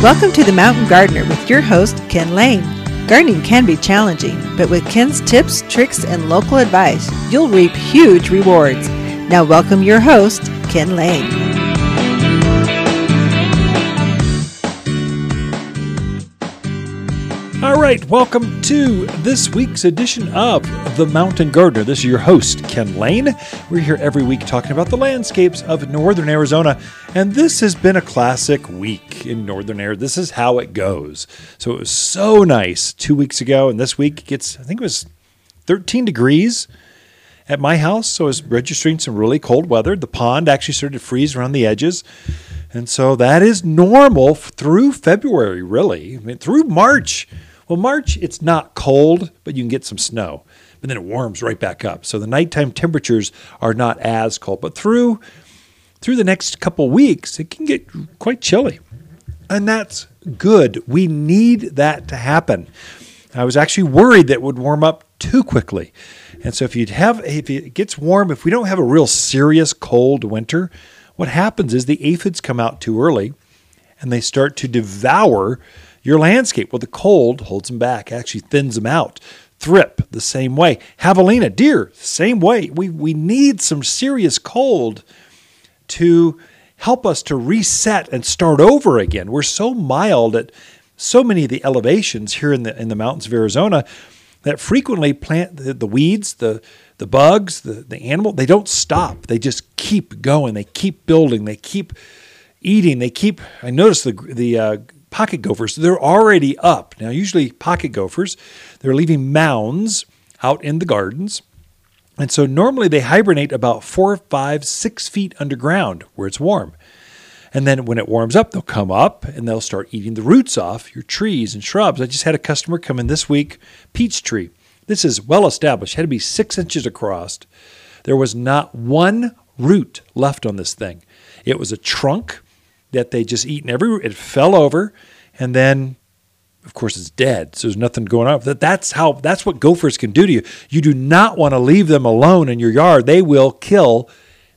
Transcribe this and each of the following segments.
Welcome to The Mountain Gardener with your host, Ken Lain. Gardening can be challenging, but with Ken's tips, tricks, and local advice, you'll reap huge rewards. Now, welcome your host, Ken Lain. Right, welcome to this week's edition of The Mountain Gardener. This is your host, Ken Lain. We're here every week talking about the landscapes of northern Arizona, and this has been a classic week in northern Arizona. This is how it goes. So it was so nice two weeks ago, and this week gets, I think it was 13 degrees at my house, so I was registering some really cold weather. The pond actually started to freeze around the edges. And so that is normal through February, really. I mean, through March well, March, it's not cold, but you can get some snow. But then it warms right back up. So the nighttime temperatures are not as cold. But through through the next couple weeks, it can get quite chilly. And that's good. We need that to happen. I was actually worried that it would warm up too quickly. And so if you have if it gets warm, if we don't have a real serious cold winter, what happens is the aphids come out too early and they start to devour your landscape. Well, the cold holds them back, actually thins them out. Thrip, the same way. Javelina, deer, same way. We, we need some serious cold to help us to reset and start over again. We're so mild at so many of the elevations here in the in the mountains of Arizona that frequently plant the, the weeds, the the bugs, the, the animal, they don't stop. They just keep going. They keep building. They keep eating. They keep. I noticed the the uh, pocket gophers, they're already up. Now, usually pocket gophers, they're leaving mounds out in the gardens. And so normally they hibernate about four, five, six feet underground where it's warm. And then when it warms up, they'll come up and they'll start eating the roots off your trees and shrubs. I just had a customer come in this week, peach tree. This is well established, had to be six inches across. There was not one root left on this thing. It was a trunk that they just eaten every it fell over and then of course it's dead. So there's nothing going on. That that's how that's what gophers can do to you. You do not want to leave them alone in your yard. They will kill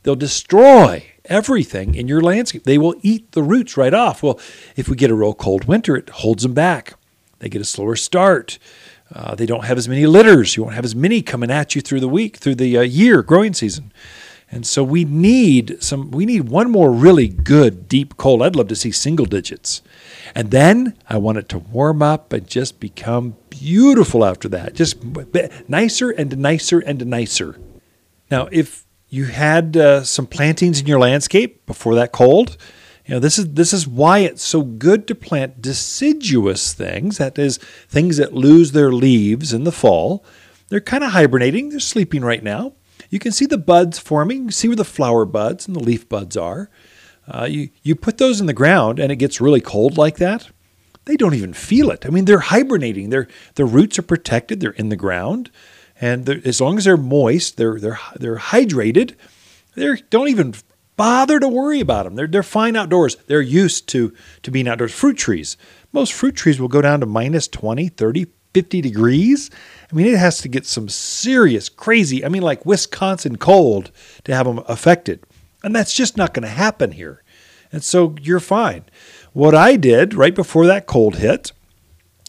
they'll destroy everything in your landscape. They will eat the roots right off. Well if we get a real cold winter it holds them back. They get a slower start. Uh, they don't have as many litters. You won't have as many coming at you through the week through the uh, year growing season and so we need some we need one more really good deep cold. I'd love to see single digits. And then I want it to warm up and just become beautiful after that. Just nicer and nicer and nicer. Now, if you had uh, some plantings in your landscape before that cold, you know this is this is why it's so good to plant deciduous things. That is things that lose their leaves in the fall. They're kind of hibernating. They're sleeping right now you can see the buds forming. You see where the flower buds and the leaf buds are. Uh, you, you put those in the ground and it gets really cold like that. They don't even feel it. I mean, they're hibernating. Their their roots are protected. They're in the ground, and as long as they're moist, they're they're they're hydrated. They don't even bother to worry about them. They're they're fine outdoors. They're used to to being outdoors. Fruit trees. Most fruit trees will go down to minus 20, 30, 50 degrees. I mean, it has to get some serious, crazy, I mean, like Wisconsin cold to have them affected. And that's just not going to happen here. And so you're fine. What I did right before that cold hit,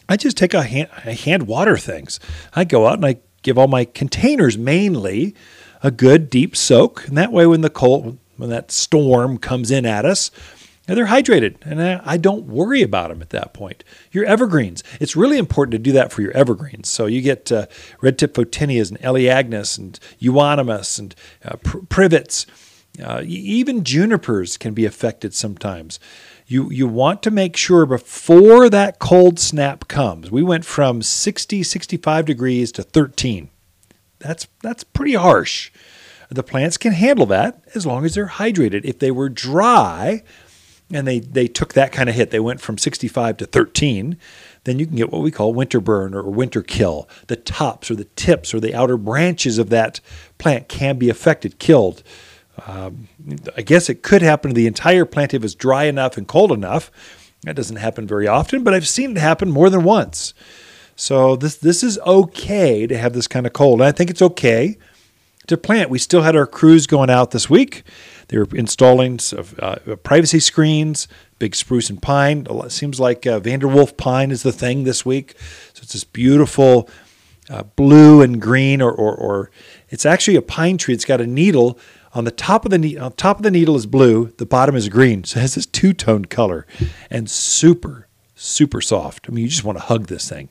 I just take a hand, I hand water things. I go out and I give all my containers mainly a good deep soak. And that way, when the cold, when that storm comes in at us, and they're hydrated, and I don't worry about them at that point. Your evergreens, it's really important to do that for your evergreens. So you get uh, red tip photinias and elaeagnus and euonymus and uh, pr- privets. Uh, even junipers can be affected sometimes. You, you want to make sure before that cold snap comes. We went from 60, 65 degrees to 13. That's, that's pretty harsh. The plants can handle that as long as they're hydrated. If they were dry, and they, they took that kind of hit. They went from 65 to 13. Then you can get what we call winter burn or winter kill. The tops or the tips or the outer branches of that plant can be affected, killed. Um, I guess it could happen to the entire plant if it's dry enough and cold enough. That doesn't happen very often, but I've seen it happen more than once. So this this is okay to have this kind of cold. And I think it's okay to plant. We still had our crews going out this week. They were installing uh, privacy screens, big spruce and pine. It seems like uh, Vanderwolf pine is the thing this week. So it's this beautiful uh, blue and green, or, or, or it's actually a pine tree. It's got a needle on the top of the ne- on top of the needle is blue, the bottom is green. So it has this two tone color, and super super soft. I mean, you just want to hug this thing.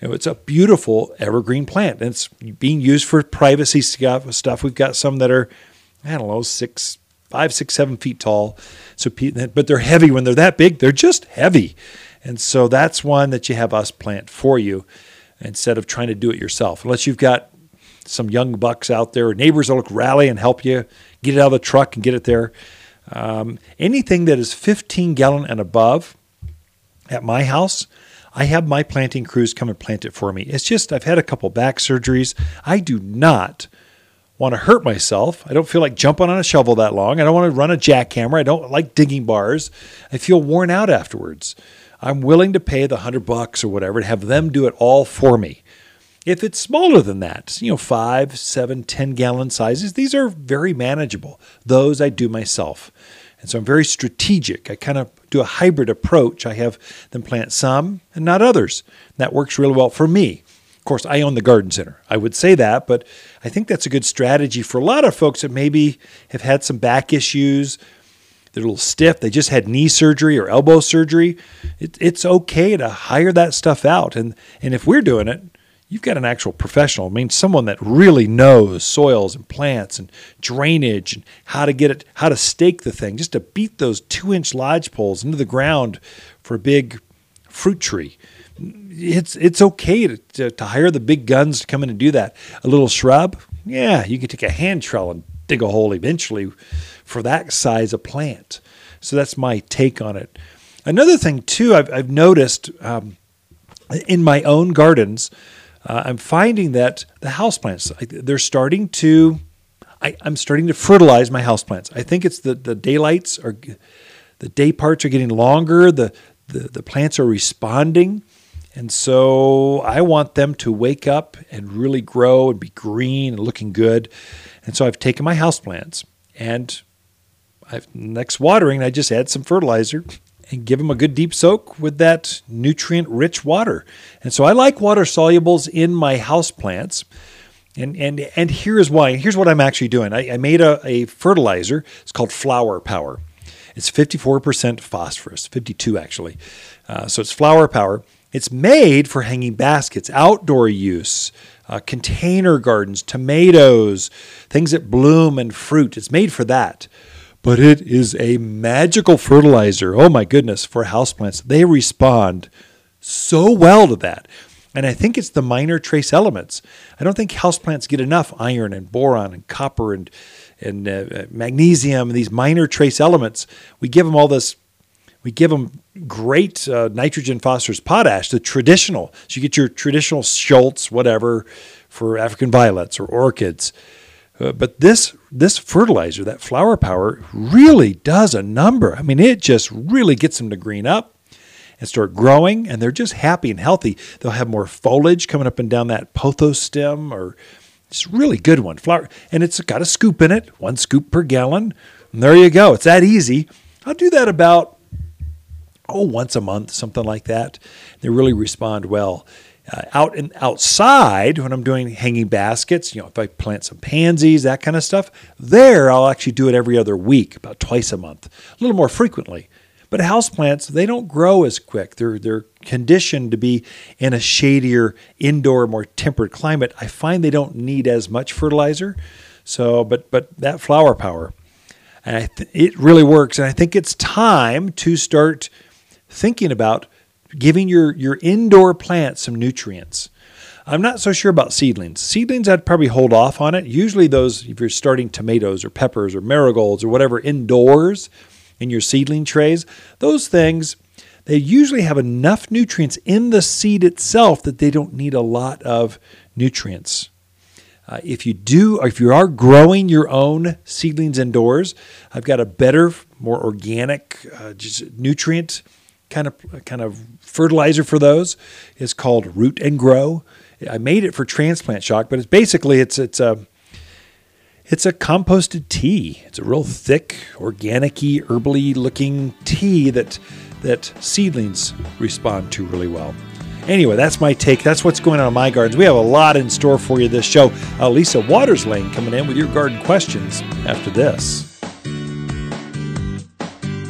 It's a beautiful evergreen plant, and it's being used for privacy stuff. We've got some that are, I don't know, six, five, six, seven feet tall. So, but they're heavy when they're that big. They're just heavy, and so that's one that you have us plant for you instead of trying to do it yourself. Unless you've got some young bucks out there, or neighbors that'll rally and help you get it out of the truck and get it there. Um, anything that is 15 gallon and above at my house, I have my planting crews come and plant it for me. It's just, I've had a couple back surgeries. I do not want to hurt myself. I don't feel like jumping on a shovel that long. I don't want to run a jackhammer. I don't like digging bars. I feel worn out afterwards. I'm willing to pay the hundred bucks or whatever to have them do it all for me. If it's smaller than that, you know, five, seven, ten gallon sizes, these are very manageable. Those I do myself. And so I'm very strategic. I kind of do a hybrid approach. I have them plant some and not others. That works really well for me. Course, I own the garden center. I would say that, but I think that's a good strategy for a lot of folks that maybe have had some back issues. They're a little stiff. They just had knee surgery or elbow surgery. It, it's okay to hire that stuff out. And, and if we're doing it, you've got an actual professional. I mean, someone that really knows soils and plants and drainage and how to get it, how to stake the thing, just to beat those two inch lodge poles into the ground for a big fruit tree. It's it's okay to, to, to hire the big guns to come in and do that. A little shrub, yeah, you can take a hand trowel and dig a hole eventually for that size of plant. So that's my take on it. Another thing too, I've, I've noticed um, in my own gardens uh, I'm finding that the houseplants, they're starting to, I, am starting to fertilize my houseplants. I think it's the, the daylights are, the day parts are getting longer, the, the, the plants are responding. And so I want them to wake up and really grow and be green and looking good. And so I've taken my houseplants and I've next watering, I just add some fertilizer and give them a good deep soak with that nutrient rich water. And so I like water solubles in my houseplants. And, and, and here's why. Here's what I'm actually doing. I, I made a, a fertilizer. It's called Flower Power. It's 54% phosphorus, 52 actually. Uh, so it's Flower Power. It's made for hanging baskets, outdoor use, uh, container gardens, tomatoes, things that bloom and fruit. It's made for that but it is a magical fertilizer. Oh my goodness, for houseplants. They respond so well to that. And I think it's the minor trace elements. I don't think houseplants get enough iron and boron and copper and and uh, magnesium and these minor trace elements. We give them all this. We give them great uh, nitrogen, phosphorus, potash, the traditional. So you get your traditional Schultz, whatever, for African violets or orchids. Uh, but this this fertilizer, that flower power, really does a number. I mean, it just really gets them to green up and start growing, and they're just happy and healthy. They'll have more foliage coming up and down that pothos stem, or it's a really good one. Flower, and it's got a scoop in it, one scoop per gallon. And there you go. It's that easy. I'll do that about oh once a month, something like that. They really respond well. Uh, out and outside when I'm doing hanging baskets, you know, if I plant some pansies, that kind of stuff, there I'll actually do it every other week, about twice a month, a little more frequently. But houseplants, they don't grow as quick. They're they're conditioned to be in a shadier, indoor, more temperate climate. I find they don't need as much fertilizer. So, but but that flower power, and th- it really works. And I think it's time to start thinking about giving your, your indoor plants some nutrients. I'm not so sure about seedlings. Seedlings, I'd probably hold off on it. Usually, those, if you're starting tomatoes or peppers or marigolds or whatever indoors in your seedling trays, those things, they usually have enough nutrients in the seed itself that they don't need a lot of nutrients. Uh, if you do, if you are growing your own seedlings indoors, I've got a better, more organic, uh, just nutrient kind of kind of fertilizer for those is called Root and Grow. I made it for transplant shock, but it's basically it's it's a It's a composted tea. It's a real thick, organic-y, herbally looking tea that that seedlings respond to really well. Anyway, that's my take. That's what's going on in my gardens. We have a lot in store for you this show. Uh, Lisa Watters Lain coming in with your garden questions after this.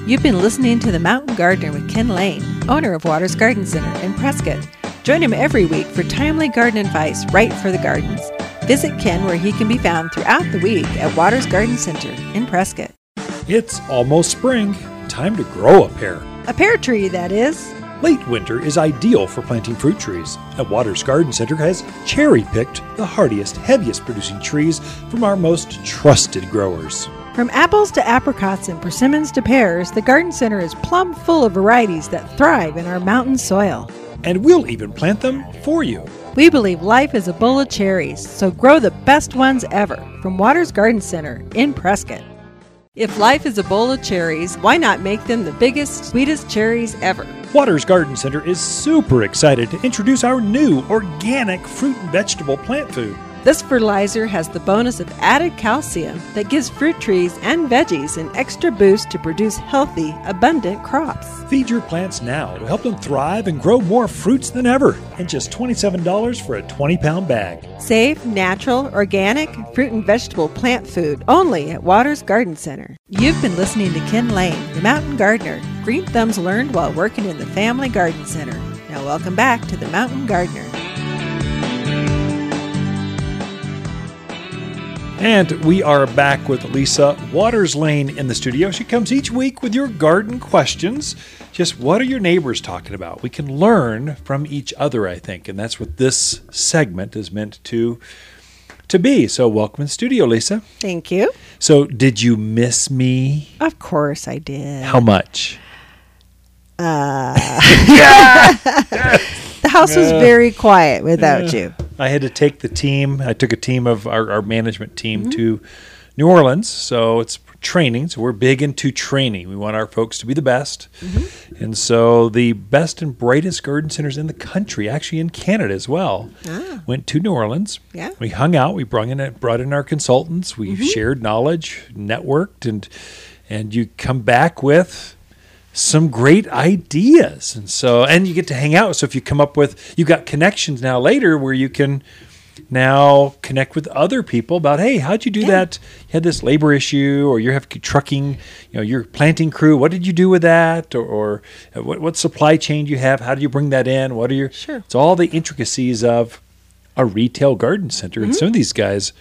You've been listening to The Mountain Gardener with Ken Lain, owner of Watters Garden Center in Prescott. Join him every week for timely garden advice right for the gardens. Visit Ken where he can be found throughout the week at Watters Garden Center in Prescott. It's almost spring. Time to grow a pear. A pear tree, that is. Late winter is ideal for planting fruit trees. At Watters Garden Center has cherry picked the hardiest, heaviest producing trees from our most trusted growers. From apples to apricots and persimmons to pears, the garden center is plumb full of varieties that thrive in our mountain soil. And we'll even plant them for you. We believe life is a bowl of cherries, so grow the best ones ever from Watters Garden Center in Prescott. If life is a bowl of cherries, why not make them the biggest, sweetest cherries ever? Watters Garden Center is super excited to introduce our new organic fruit and vegetable plant food. This fertilizer has the bonus of added calcium that gives fruit trees and veggies an extra boost to produce healthy, abundant crops. Feed your plants now to help them thrive and grow more fruits than ever. And just $27 for a 20 pound bag. Safe, natural, organic fruit and vegetable plant food only at Watters Garden Center. You've been listening to Ken Lain, the mountain gardener. Green thumbs learned while working in the Family Garden Center. Now, welcome back to the Mountain Gardener. And we are back with Lisa Watters Lain in the studio. She comes each week with your garden questions. Just what are your neighbors talking about? We can learn from each other, I think, and that's what this segment is meant to to be. So, welcome in the studio, Lisa. Thank you. So, did you miss me? Of course I did. How much? Uh, the house was very quiet without you. I had to take the team. I took a team of our, our management team to New Orleans. So it's training. So we're big into training. We want our folks to be the best. And so the best and brightest garden centers in the country, actually in Canada as well, Ah. went to New Orleans. Yeah. We hung out. We brought in brought in our consultants. We shared knowledge, networked, and and you come back with some great ideas. And so, and you get to hang out. So if you come up with, you've got connections now later where you can now connect with other people about, hey, how'd you do that? You had this labor issue, or you have trucking, you know, your planting crew. What did you do with that? Or, or uh, what, what supply chain do you have? How do you bring that in? What are your, Sure. it's all the intricacies of a retail garden center. And some of these guys,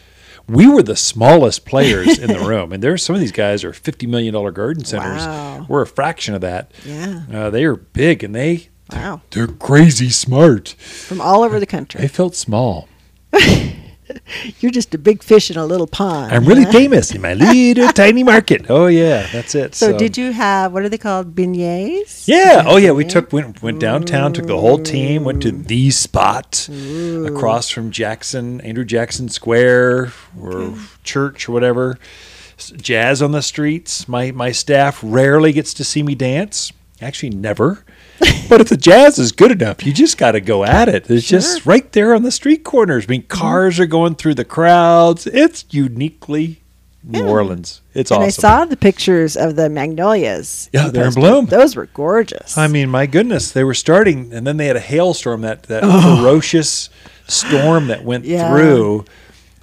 we were the smallest players in the room, and there's some of these guys are fifty million dollar garden centers. Wow. We're a fraction of that. Yeah. uh, they are big, and they Wow. they're crazy smart. From all over the country. They felt small. You're just a big fish in a little pond. I'm really huh? famous in my little tiny market. Oh yeah, that's it. So, did you have, what are they called? Beignets? Yeah. Oh yeah. We took went went downtown. Took the whole team. Went to the spot across from Jackson Andrew Jackson Square or church or whatever. Jazz on the streets. My my staff rarely gets to see me dance. Actually, never. But if the jazz is good enough, you just got to go at it. It's just right there on the street corners. I mean, mm-hmm. cars are going through the crowds. It's uniquely New Orleans. It's And awesome. I saw the pictures of the magnolias. Yeah, they're in bloom. Those were gorgeous. I mean, my goodness, they were starting, and then they had a hailstorm that that oh. ferocious storm that went Yeah. through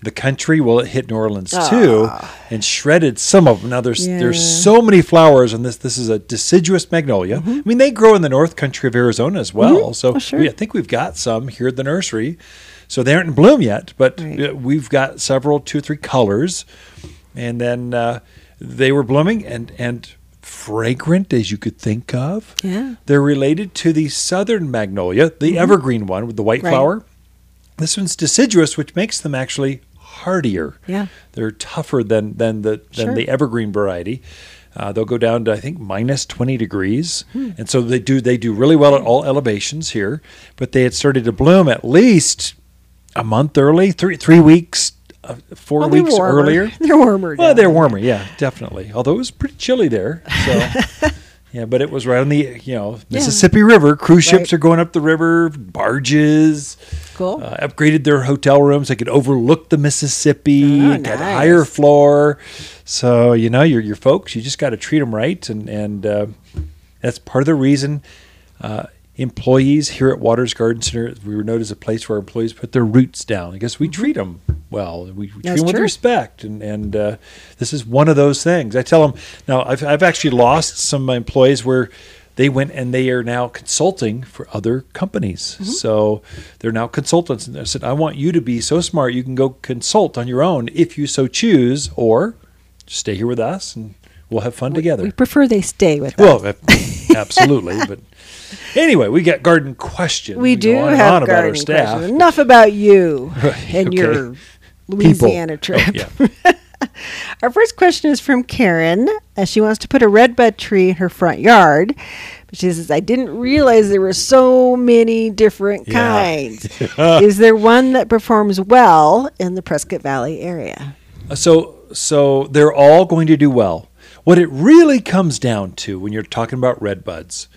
the country. Well, it hit New Orleans too, and shredded some of them. Now there's there's so many flowers, and this this is a deciduous magnolia. I mean, they grow in the North Country of Arizona as well. So Oh, sure. we, I think we've got some here at the nursery. So they aren't in bloom yet, but Right. uh, we've got several, two or three colors, and then uh, they were blooming and and fragrant as you could think of. Yeah. They're related to the southern magnolia, the evergreen one with the white Mm-hmm. Right. flower. This one's deciduous, which makes them actually hardier. Yeah. They're tougher than than the than Sure. the evergreen variety. Uh, they'll go down to I think minus twenty degrees, Hmm. and so they do they do really well at all elevations here. But they had started to bloom at least a month early, three three weeks, uh, four Well, weeks warmer. earlier. They're warmer. Well, they're warmer, yeah, definitely. Although it was pretty chilly there, so yeah. But it was right on the you know Mississippi River. Cruise ships Right. are going up the river, barges. Cool. Uh, upgraded their hotel rooms. They could overlook the Mississippi, Oh, nice. higher floor. So you know, your your folks, you just got to treat them right, and and uh, that's part of the reason. Uh, employees here at Watters Garden Center, we were known as a place where employees put their roots down. I guess we treat them well. We, we treat them with true. respect, and and uh, this is one of those things. I tell them now. I've I've actually lost some of my employees where they went and they are now consulting for other companies. So they're now consultants, and I said, I want you to be so smart you can go consult on your own if you so choose, or stay here with us and we'll have fun together. We prefer they stay with us. Well, absolutely. but anyway, we got garden questions. We go do have on about our staff. questions. Enough about you and okay. your Louisiana People. trip. Oh, yeah. Our first question is from Karen. Uh, she wants to put a redbud tree in her front yard. But she says, I didn't realize there were so many different Yeah. kinds. is there one that performs well in the Prescott Valley area? Uh, So, so they're all going to do well. What it really comes down to when you're talking about red buds,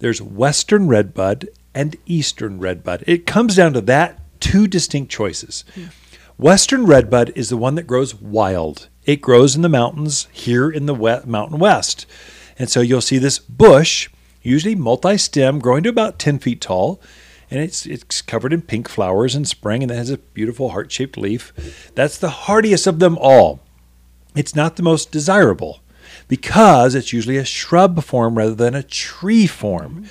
there's Western red bud and Eastern red bud. It comes down to that two distinct choices. Hmm. Western red bud is the one that grows wild. It grows in the mountains here in the we- mountain west. And so you'll see this bush, usually multi-stem, growing to about 10 feet tall. And it's, it's covered in pink flowers in spring and it has a beautiful heart-shaped leaf. That's the hardiest of them all. It's not the most desirable because it's usually a shrub form rather than a tree form.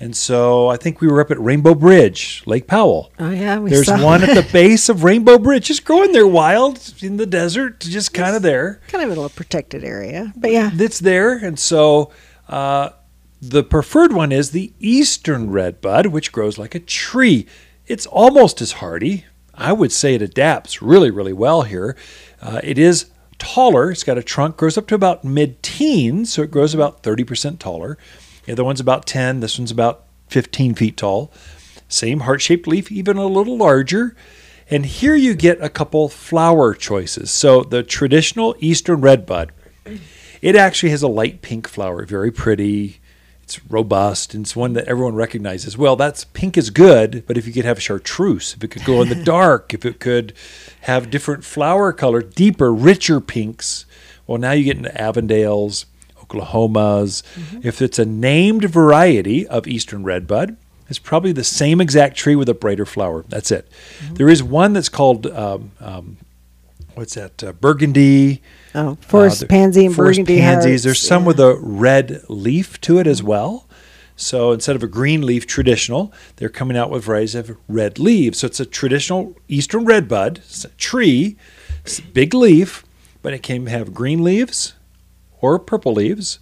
And so I think we were up at Rainbow Bridge, Lake Powell. Oh, yeah, we There's saw one at the base of Rainbow Bridge, just growing there wild in the desert, just kind of there. Kind of in a little protected area. But yeah, It's there. And so uh, the preferred one is the Eastern Red Bud, which grows like a tree. It's almost as hardy. I would say it adapts really, really well here. Uh, it is taller. It's got a trunk, grows up to about mid teens, so it grows about 30% taller. The other one's about 10. This one's about 15 feet tall. Same heart shaped leaf, even a little larger. And here you get a couple flower choices. So the traditional Eastern Red Bud, it actually has a light pink flower, very pretty. It's robust, and it's one that everyone recognizes. Well, that's pink is good, but if you could have chartreuse, if it could glow in the dark, if it could have different flower color, deeper, richer pinks, well, now you get into Avondales, Oklahomas. If it's a named variety of Eastern Redbud, it's probably the same exact tree with a brighter flower. That's it. There is one that's called um, um, what's that? Uh, burgundy. oh, forest Uh, pansy and forest burgundy pansies. hearts, There's some yeah. with a red leaf to it as well. So instead of a green leaf traditional, they're coming out with varieties of red leaves. So it's a traditional eastern red bud it's a tree, it's a big leaf, but it can have green leaves or purple leaves,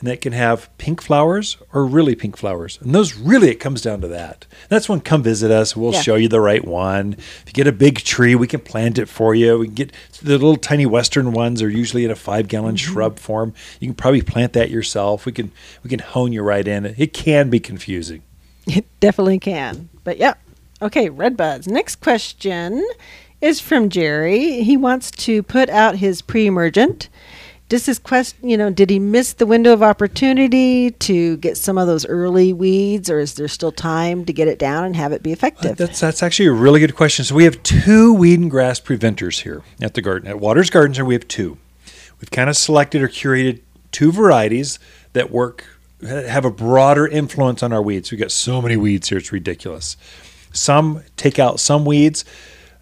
and it can have pink flowers or really pink flowers. And those really, it comes down to that. That's when come visit us. We'll Yeah. show you the right one. If you get a big tree, we can plant it for you. We can get the little tiny western ones are usually in a five gallon Mm-hmm. shrub form. You can probably plant that yourself. We can we can hone you right in. It can be confusing. It definitely can. But yeah. Okay, red buds. Next question is from Jerry. He wants to put out his pre-emergent. Does his question, you know, did he miss the window of opportunity to get some of those early weeds, or is there still time to get it down and have it be uh, effective? That's that's actually a really good question. So we have two weed and grass preventers here at the garden at Watters Garden Center. We have two. We've kind of selected or curated two varieties that work have a broader influence on our weeds. We've got so many weeds here; it's ridiculous. Some take out some weeds,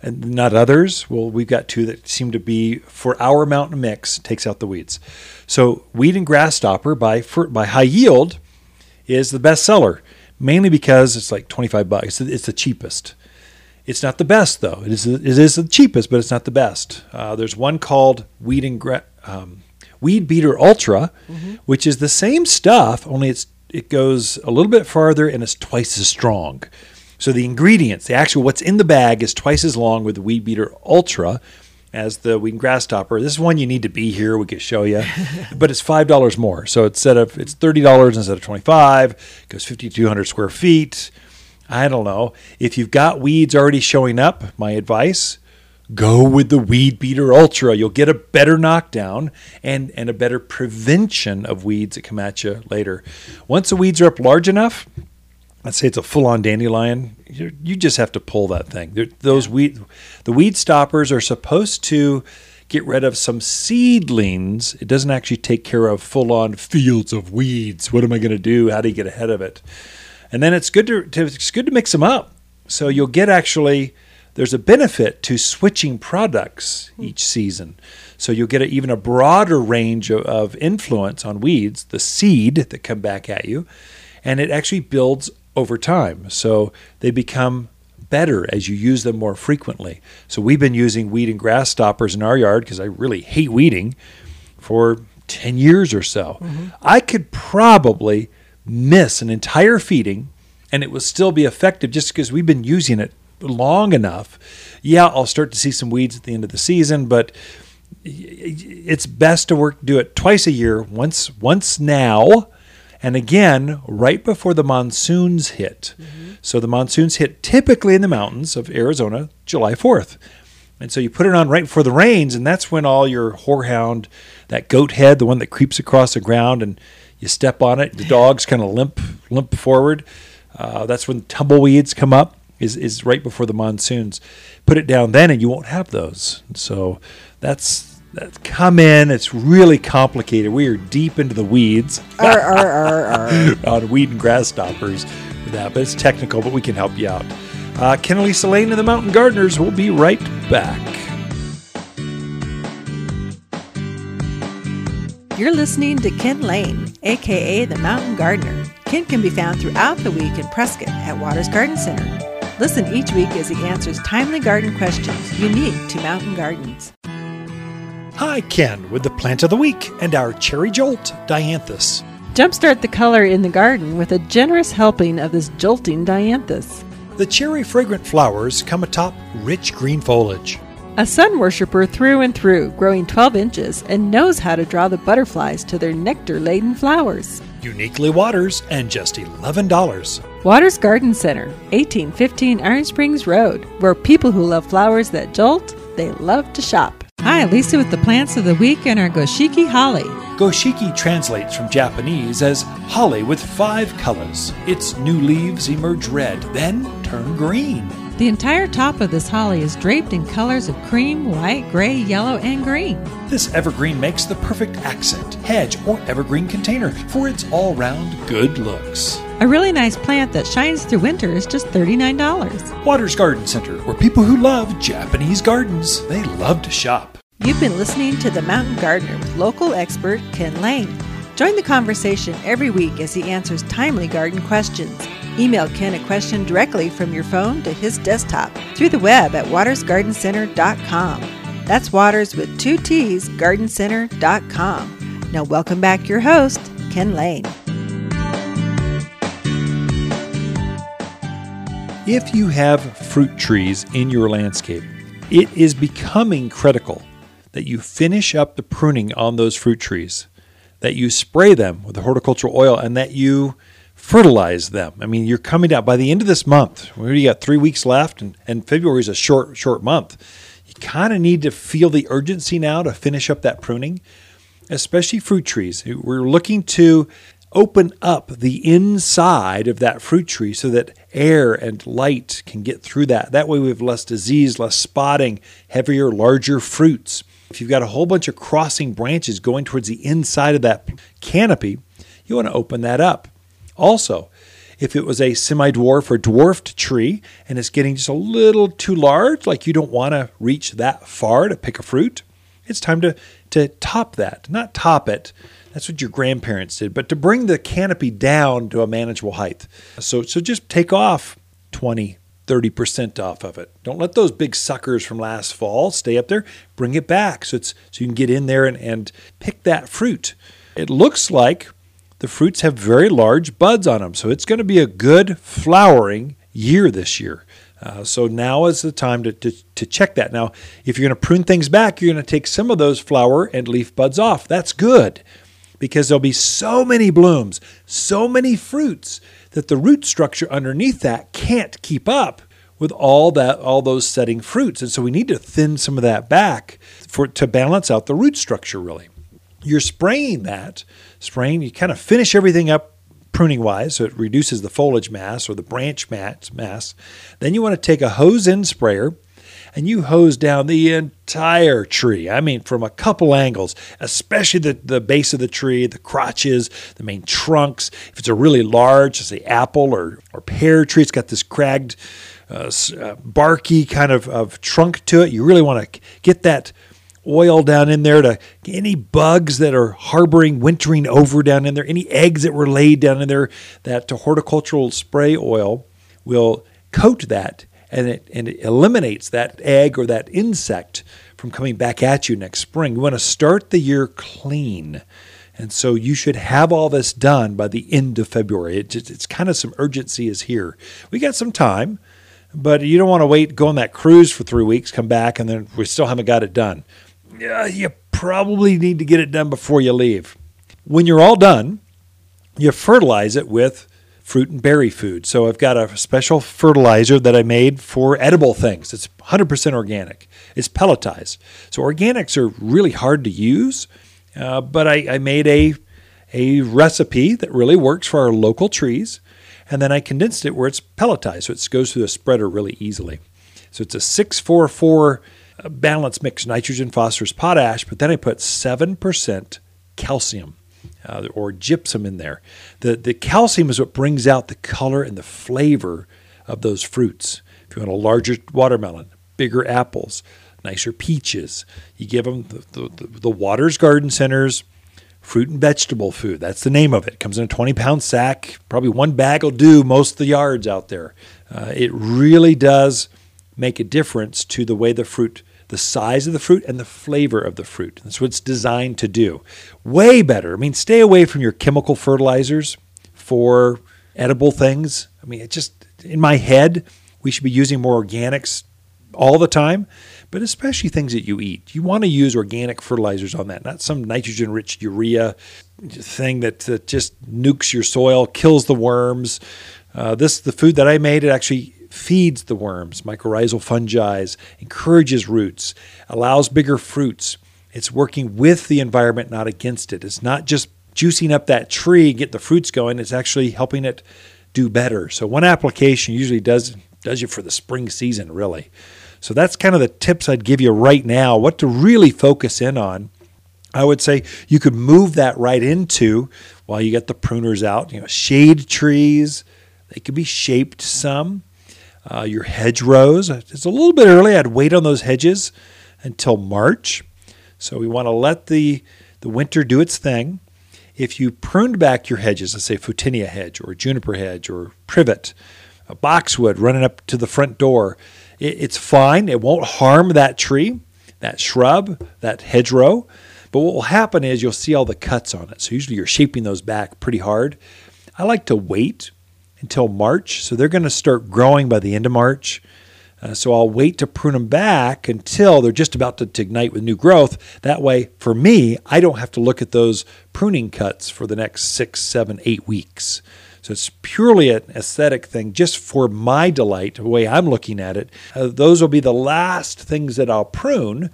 and not others. Well, we've got two that seem to be for our mountain mix takes out the weeds. So, weed and grass stopper by by High Yield is the best seller, mainly because it's like twenty five bucks. It's the cheapest. It's not the best though. It is it is the cheapest, but it's not the best. Uh, there's one called Weed and Gra- um, Weed Beater Ultra, which is the same stuff, only it's it goes a little bit farther and it's twice as strong. So the ingredients, the actual what's in the bag, is twice as long with the Weed Beater Ultra as the Weed and Grass Stopper. This is one you need to be here. We could show you, but it's five dollars more. So instead of it's thirty dollars instead of twenty five. Goes fifty two hundred square feet. I don't know. If you've got weeds already showing up, my advice, go with the Weed Beater Ultra. You'll get a better knockdown and, and a better prevention of weeds that come at you later. Once the weeds are up large enough, I'd say it's a full-on dandelion. You, you just have to pull that thing. Those weed, the weed stoppers are supposed to get rid of some seedlings. It doesn't actually take care of full-on fields of weeds. What am I going to do? How do you get ahead of it? And then it's good to, to it's good to mix them up. So you'll get actually there's a benefit to switching products hmm. each season. So you'll get a, even a broader range of, of influence on weeds, the seed that come back at you, and it actually builds over time. So they become better as you use them more frequently. So we've been using weed and grass stoppers in our yard because I really hate weeding for 10 years or so. Mm-hmm. I could probably miss an entire feeding and it will still be effective just because we've been using it long enough. Yeah, I'll start to see some weeds at the end of the season, but it's best to work do it twice a year, once once now and again right before the monsoons hit. Mm-hmm. So the monsoons hit typically in the mountains of Arizona July 4th. And so you put it on right before the rains, and that's when all your horehound, that goat head, the one that creeps across the ground, and you step on it, the dogs kind of limp limp forward. Uh, that's when tumbleweeds come up. Is is right before the monsoons. Put it down then, and you won't have those. So that's that come in. It's really complicated. We are deep into the weeds arr, arr, arr, on weed and grass stoppers with that, but it's technical, but we can help you out. Uh, Ken and Lisa Lain and the Mountain Gardeners will be right back. You're listening to Ken Lain, aka the Mountain Gardener. Ken can be found throughout the week in Prescott at Watters Garden Center. Listen each week as he answers timely garden questions unique to mountain gardens. Hi, Ken, with the plant of the week and our cherry jolt, dianthus. Jumpstart the color in the garden with a generous helping of this jolting dianthus. The cherry fragrant flowers come atop rich green foliage. A sun worshiper through and through, growing 12 inches, and knows how to draw the butterflies to their nectar laden flowers. Uniquely Watters and just $11. Watters Garden Center, 1815 Iron Springs Road, where people who love flowers that jolt, they love to shop. Hi, Lisa with the plants of the week and our Goshiki Holly. Goshiki translates from Japanese as holly with five colors. Its new leaves emerge red, then turn green. The entire top of this holly is draped in colors of cream, white, gray, yellow, and green. This evergreen makes the perfect accent, hedge, or evergreen container for its all round good looks. A really nice plant that shines through winter is just $39. Watters Garden Center, where people who love Japanese gardens, they love to shop. You've been listening to The Mountain Gardener with local expert Ken Lain. Join the conversation every week as he answers timely garden questions. Email Ken a question directly from your phone to his desktop through the web at wattersgardencenter.com. That's Watters with two T's, gardencenter.com. Now, welcome back your host, Ken Lain. If you have fruit trees in your landscape, it is becoming critical that you finish up the pruning on those fruit trees, that you spray them with the horticultural oil, and that you fertilize them. I mean, you're coming down by the end of this month. We already got three weeks left, and, and February is a short, short month. You kind of need to feel the urgency now to finish up that pruning, especially fruit trees. We're looking to open up the inside of that fruit tree so that air and light can get through that. That way, we have less disease, less spotting, heavier, larger fruits. If you've got a whole bunch of crossing branches going towards the inside of that canopy, you want to open that up. Also, if it was a semi dwarf or dwarfed tree and it's getting just a little too large, like you don't want to reach that far to pick a fruit, it's time to, to top that. Not top it, that's what your grandparents did, but to bring the canopy down to a manageable height. So, so just take off 20, 30% off of it. Don't let those big suckers from last fall stay up there. Bring it back so, it's, so you can get in there and, and pick that fruit. It looks like the fruits have very large buds on them. So it's going to be a good flowering year this year. Uh, so now is the time to, to, to check that. Now, if you're going to prune things back, you're going to take some of those flower and leaf buds off. That's good because there'll be so many blooms, so many fruits that the root structure underneath that can't keep up with all that all those setting fruits. And so we need to thin some of that back for to balance out the root structure really. You're spraying that, spraying, you kind of finish everything up pruning wise, so it reduces the foliage mass or the branch mass. Then you want to take a hose end sprayer and you hose down the entire tree. I mean, from a couple angles, especially the, the base of the tree, the crotches, the main trunks. If it's a really large, say apple or, or pear tree, it's got this cragged, uh, uh, barky kind of, of trunk to it. You really want to get that oil down in there to any bugs that are harboring, wintering over down in there, any eggs that were laid down in there, that horticultural spray oil will coat that and it, and it eliminates that egg or that insect from coming back at you next spring. You want to start the year clean. And so you should have all this done by the end of February. It just, it's kind of some urgency is here. We got some time, but you don't want to wait, go on that cruise for three weeks, come back, and then we still haven't got it done. Yeah, you probably need to get it done before you leave. When you're all done, you fertilize it with fruit and berry food. So I've got a special fertilizer that I made for edible things. It's 100% organic. It's pelletized. So organics are really hard to use, uh, but I, I made a a recipe that really works for our local trees, and then I condensed it where it's pelletized, so it goes through the spreader really easily. So it's a 644 uh, balanced mix nitrogen, phosphorus, potash, but then I put 7% calcium uh, or gypsum in there. The, the calcium is what brings out the color and the flavor of those fruits. If you want a larger watermelon, bigger apples, nicer peaches, you give them the, the, the Watters Garden Center's fruit and vegetable food. That's the name of it. comes in a 20 pound sack. Probably one bag will do most of the yards out there. Uh, it really does make a difference to the way the fruit the size of the fruit and the flavor of the fruit. That's what it's designed to do. Way better. I mean, stay away from your chemical fertilizers for edible things. I mean, it just, in my head, we should be using more organics all the time, but especially things that you eat. You want to use organic fertilizers on that, not some nitrogen rich urea thing that, that just nukes your soil, kills the worms. Uh, this the food that I made. It actually feeds the worms, mycorrhizal fungi, encourages roots, allows bigger fruits. It's working with the environment, not against it. It's not just juicing up that tree, get the fruits going. It's actually helping it do better. So one application usually does does you for the spring season, really. So that's kind of the tips I'd give you right now. What to really focus in on. I would say you could move that right into while you get the pruners out. You know, shade trees. They could be shaped some uh, your hedgerows. It's a little bit early. I'd wait on those hedges until March. So we want to let the, the winter do its thing. If you pruned back your hedges, let's say Photinia hedge or juniper hedge or privet, a boxwood running up to the front door, it, it's fine. It won't harm that tree, that shrub, that hedgerow. But what will happen is you'll see all the cuts on it. So usually you're shaping those back pretty hard. I like to wait until March. So they're going to start growing by the end of March. Uh, so I'll wait to prune them back until they're just about to, to, ignite with new growth. That way, for me, I don't have to look at those pruning cuts for the next six, seven, eight weeks. So it's purely an aesthetic thing, just for my delight, the way I'm looking at it. Uh, those will be the last things that I'll prune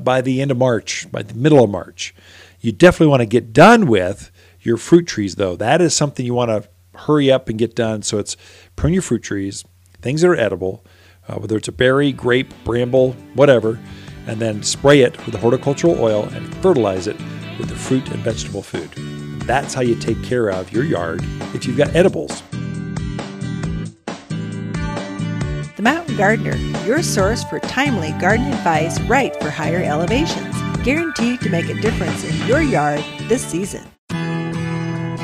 by the end of March, by the middle of March. You definitely want to get done with your fruit trees, though. That is something you want to hurry up and get done. So it's prune your fruit trees, things that are edible, uh, whether it's a berry, grape, bramble, whatever, and then spray it with the horticultural oil and fertilize it with the fruit and vegetable food. That's how you take care of your yard if you've got edibles. The Mountain Gardener, your source for timely garden advice right for higher elevations, guaranteed to make a difference in your yard this season.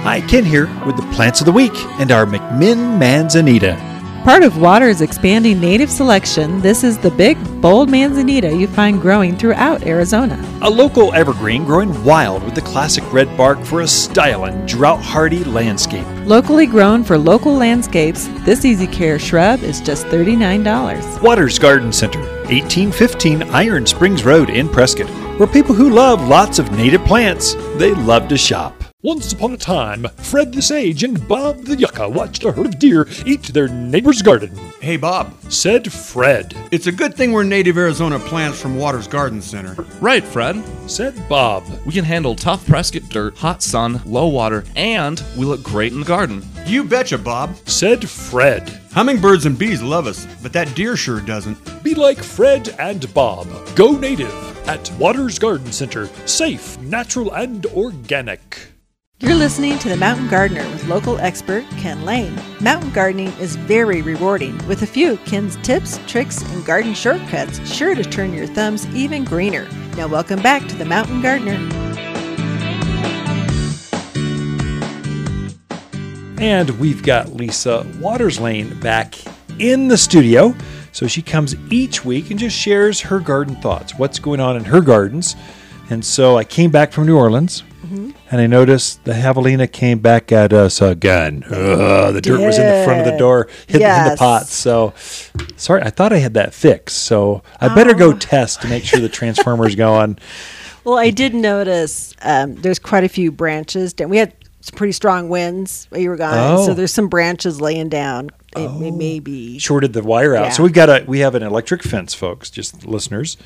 Hi, Ken here with the plants of the week and our McMinn Manzanita. Part of Watters' expanding native selection, this is the big, bold manzanita you find growing throughout Arizona. A local evergreen growing wild with the classic red bark for a styling, drought hardy landscape. Locally grown for local landscapes, this easy care shrub is just $39. Watters Garden Center, 1815 Iron Springs Road in Prescott, where people who love lots of native plants, they love to shop. Once upon a time, Fred the Sage and Bob the Yucca watched a herd of deer eat their neighbor's garden. Hey, Bob, Said Fred. it's a good thing we're native Arizona plants from Watters Garden Center. Right, Fred. Said Bob. We can handle tough Prescott dirt, hot sun, low water, and we look great in the garden. You betcha, Bob. Said Fred. Hummingbirds and bees love us, but that deer sure doesn't. Be like Fred and Bob. Go native at Watters Garden Center. Safe, natural, and organic. You're listening to The Mountain Gardener with local expert Ken Lain. Mountain gardening is very rewarding, with a few Ken's tips, tricks, and garden shortcuts sure to turn your thumbs even greener. Now, welcome back to The Mountain Gardener. And we've got Lisa Watters Lain back in the studio. So she comes each week and just shares her garden thoughts, what's going on in her gardens. And so I came back from New Orleans mm-hmm. And I noticed the javelina came back at us again. Ugh, the dirt was in the front of the door, hidden in the Yes. pots. So sorry, I thought I had that fixed. So I better go test to make sure the transformer's going. Well, I did notice um, there's quite a few branches. Down. We had some pretty strong winds while you were gone, Oh. so there's some branches laying down. It, it may be. shorted the wire out. Yeah. So we've got a we have an electric fence, folks, just listeners.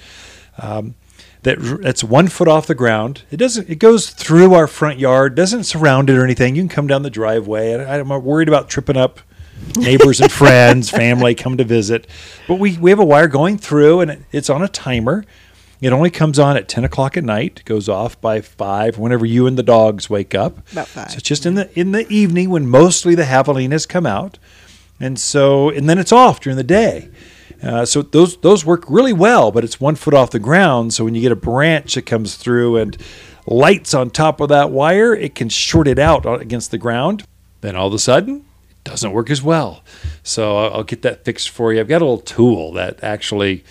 Um, that that's one foot off the ground. It doesn't. It goes through our front yard. Doesn't surround it or anything. You can come down the driveway. I, I'm not worried about tripping up neighbors and friends, family come to visit. But we we have a wire going through, and it, it's on a timer. It only comes on at ten o'clock at night. Goes off by five whenever you and the dogs wake up. About five. So it's just in the in the evening when mostly the javelinas come out and so and then it's off during the day. Uh, so those those work really well, but it's one foot off the ground. So when you get a branch that comes through and lights on top of that wire, it can short it out against the ground. Then all of a sudden, it doesn't work as well. So I'll, get that fixed for you. I've got a little tool that actually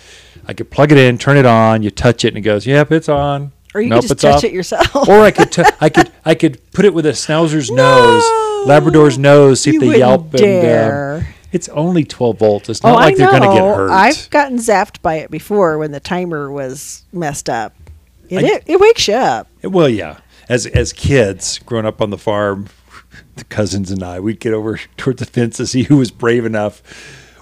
I could plug it in, turn it on, you touch it, and it goes, "Yep, it's on." Or you nope, could just touch off. it yourself. or I could t- I could I could put it with a schnauzer's nose, Labrador's nose, see You if they yelp. And, dare. um, it's only 12 volts. It's oh, not like I they're going to get hurt. I've gotten zapped by it before when the timer was messed up. It, I- it, it wakes you up. well, yeah. As as kids growing up on the farm, the cousins and I, we'd get over towards the fence to see who was brave enough,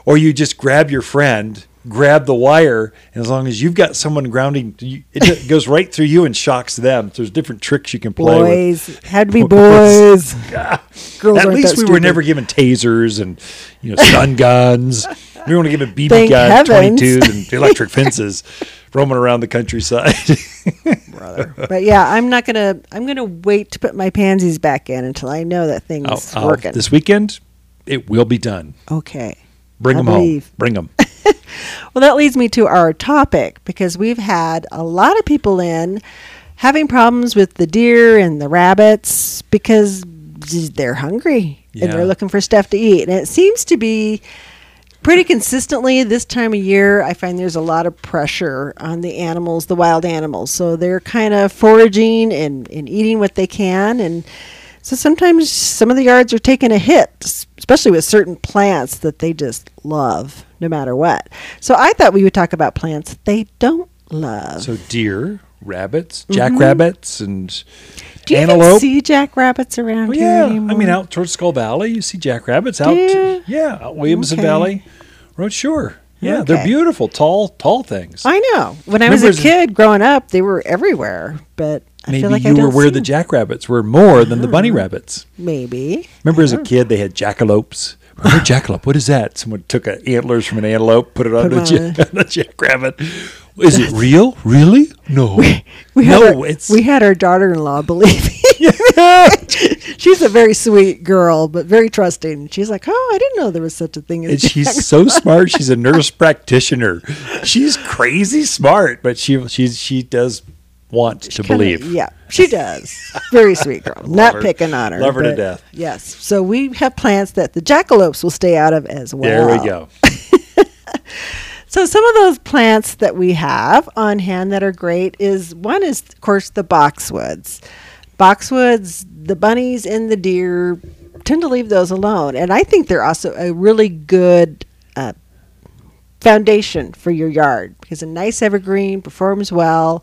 or you just grab your friend. Grab the wire, and as long as you've got someone grounding, you- it goes right through you and shocks them. So there's different tricks you can play with. Boys had to be boys. Girls At least we that were never given tasers and you know stun guns. We were only given BB Thank guns, heavens. 22s, and electric fences roaming around the countryside. brother. But yeah, I'm not gonna. I'm gonna wait to put my pansies back in until I know that thing's oh, I'll- oh, I'll- working. this weekend, it will be done. okay. Bring I them home. Bring them. Well, that leads me to our topic because we've had a lot of people in having problems with the deer and the rabbits because they're hungry and they're looking for stuff to eat. And it seems to be pretty consistently this time of year. I find there's a lot of pressure on the animals, the wild animals. So they're kind of foraging and, and eating what they can. And so sometimes some of the yards are taking a hit, especially with certain plants that they just love no matter what. So I thought we would talk about plants they don't love. So deer, rabbits, jackrabbits, and Mm-hmm. Do you antelope. see jackrabbits around Well, here yeah, anymore? I mean, out towards Skull Valley, you see jackrabbits out. you? Yeah, out Williamson Okay. Valley Road. Sure. Yeah, they're beautiful, tall, tall things. I know. When I was a kid growing up, they were everywhere. But I Maybe feel like I you were where the jackrabbits were more than the bunny ah, rabbits. Maybe. Remember as a ah. kid they had jackalopes. Remember jackalope? What is that? Someone took a antlers from an antelope, put it on Put the, them ja- on the jackrabbit. Is it real? Really? No. We had no, our, it's we had our daughter-in-law believe. She's a very sweet girl, but very trusting. She's like, "Oh, I didn't know there was such a thing as." and she's so smart. She's a nurse practitioner. She's crazy smart, but she she's she does want to Kinda- believe. Yeah, she does. Very sweet girl. Not her. picking on her. Love her to death. Yes. So we have plants that the jackalopes will stay out of as well. There we go. So some of those plants that we have on hand that are great is one is of course the boxwoods. Boxwoods, the bunnies and the deer tend to leave those alone, and I think they're also a really good uh, foundation for your yard because a nice evergreen performs well,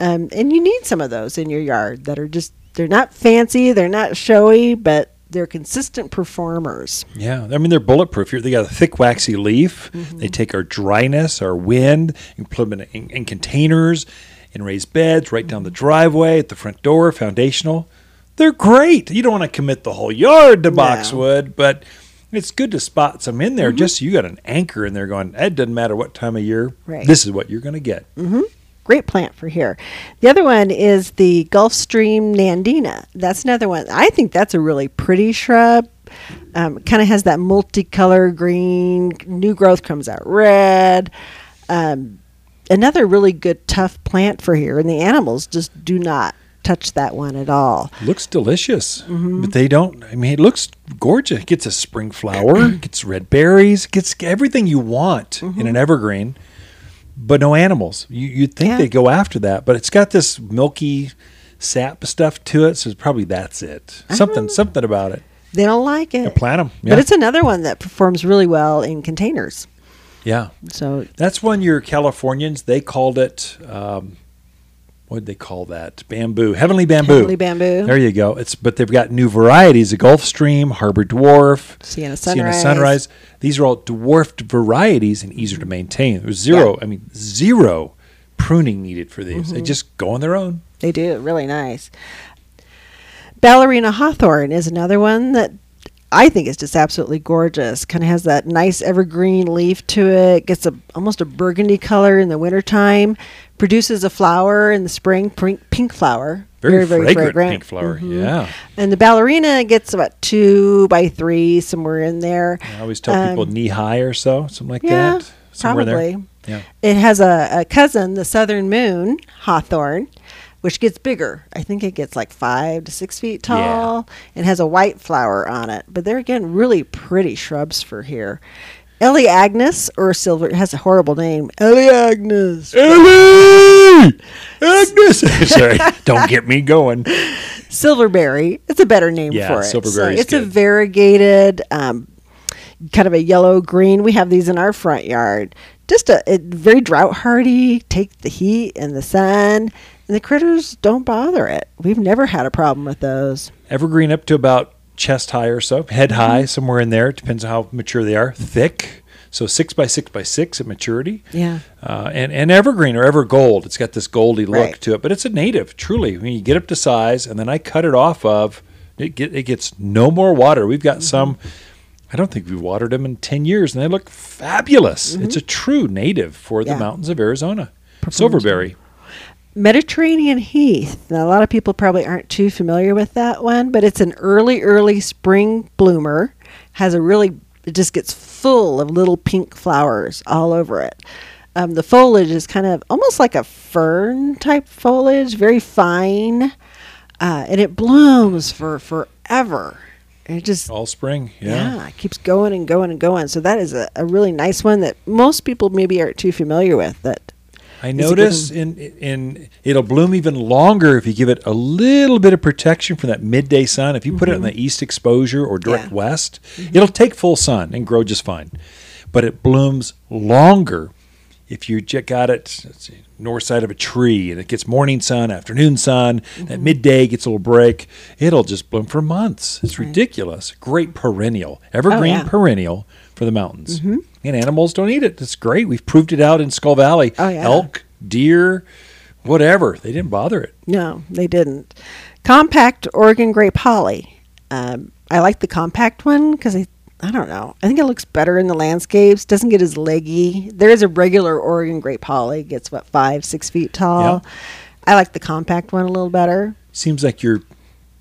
um, and you need some of those in your yard that are just they're not fancy, they're not showy, but they're consistent performers. Yeah, I mean they're bulletproof. They got a thick waxy leaf. Mm-hmm. They take our dryness, our wind, and put them in, in, in containers, in raised beds, right down the mm-hmm. driveway, at the front door, foundational. They're great. You don't want to commit the whole yard to boxwood, but it's good to spot some in there. Mm-hmm. Just so you got an anchor in there going. It doesn't matter what time of year. Right. This is what you're going to get. Great plant for here. The other one is the Gulfstream Nandina. That's another one. I think that's a really pretty shrub. Um, kind of has that multicolor green. New growth comes out red. Um, another really good tough plant for here, and the animals just do not touch that one at all. Looks delicious, Mm-hmm. but they don't. I mean, it looks gorgeous. It gets a spring flower, gets red berries, gets everything you want in an evergreen, but no animals. You, you'd think. Yeah. they'd go after that, but it's got this milky sap stuff to it, so probably that's it. Something, something about it. They don't like it. Plant them, yeah, But it's another one that performs really well in containers. yeah. So That's one your Californians they called it. Um, what did they call that? Bamboo, heavenly bamboo. Heavenly bamboo. There you go. It's but they've got new varieties: the Gulfstream, Harbor Dwarf, Sienna Sienna Sunrise. Sunrise. These are all dwarfed varieties and easier to maintain. There's zero. I mean, zero pruning needed for these. Mm-hmm. They just go on their own. They do really nice. Ballerina hawthorn is another one that I think it's just absolutely gorgeous. Kind of has that nice evergreen leaf to it. Gets a almost a burgundy color in the wintertime. Produces a flower in the spring, pink, pink flower. Very, very, very fragrant, pink flower. Mhm. Yeah. And the ballerina gets about two by three somewhere in there. I always tell people Um, knee high or so, something like yeah, that. Somewhere probably. there. Yeah. It has a, a cousin, the southern moon hawthorn, which gets bigger. I think it gets like five to six feet tall and has a white flower on it. But they're again really pretty shrubs for here. Elaeagnus or silver it has a horrible name. Elaeagnus. Ellie! Agnes! Sorry, don't get me going. Silverberry. It's a better name Yeah, for it. silverberry's it's a variegated, um, kind of a yellow green. We have these in our front yard. Just a, a very drought hardy. Take the heat and the sun, the critters don't bother it. We've never had a problem with those. Evergreen up to about chest high or so, head Mm-hmm. high, somewhere in there. Depends on how mature they are. Thick, so six by six by six at maturity. Yeah. Uh, and, and evergreen or ever gold. It's got this goldy look Right. to it, but it's a native, truly. When you get up to size, and then I cut it off of, it, get, it gets no more water. We've got some, I don't think we've watered them in 10 years, and they look fabulous. It's a true native for the Yeah. mountains of Arizona. Silverberry. Mediterranean heath. Now, a lot of people probably aren't too familiar with that one, but it's an early, early spring bloomer. Has a really, it just gets full of little pink flowers all over it. Um, the foliage is kind of almost like a fern type foliage, very fine, uh, and it blooms for forever. It just All spring. Yeah. yeah, it keeps going and going and going. So that is a, a really nice one that most people maybe aren't too familiar with. That I notice in in it'll bloom even longer if you give it a little bit of protection from that midday sun. If you put it in the east exposure or direct Mm-hmm. Yeah. Mm-hmm. west, it'll take full sun and grow just fine. But it blooms longer if you got it let's see, north side of a tree and it gets morning sun, afternoon sun, that Mm-hmm. midday gets a little break. It'll just bloom for months. It's ridiculous. Great perennial, evergreen Oh, yeah. Mm-hmm. perennial for the mountains. And animals don't eat it. It's great. We've proved it out in Skull Valley. Oh, yeah. Elk, deer, whatever. They didn't bother it. No, they didn't. Compact Oregon grape holly. Um, I like the compact one because I, I don't know. I think it looks better in the landscapes. Doesn't get as leggy. There is a regular Oregon grape holly. Gets what five, six feet tall. Yeah. I like the compact one a little better. Seems like you're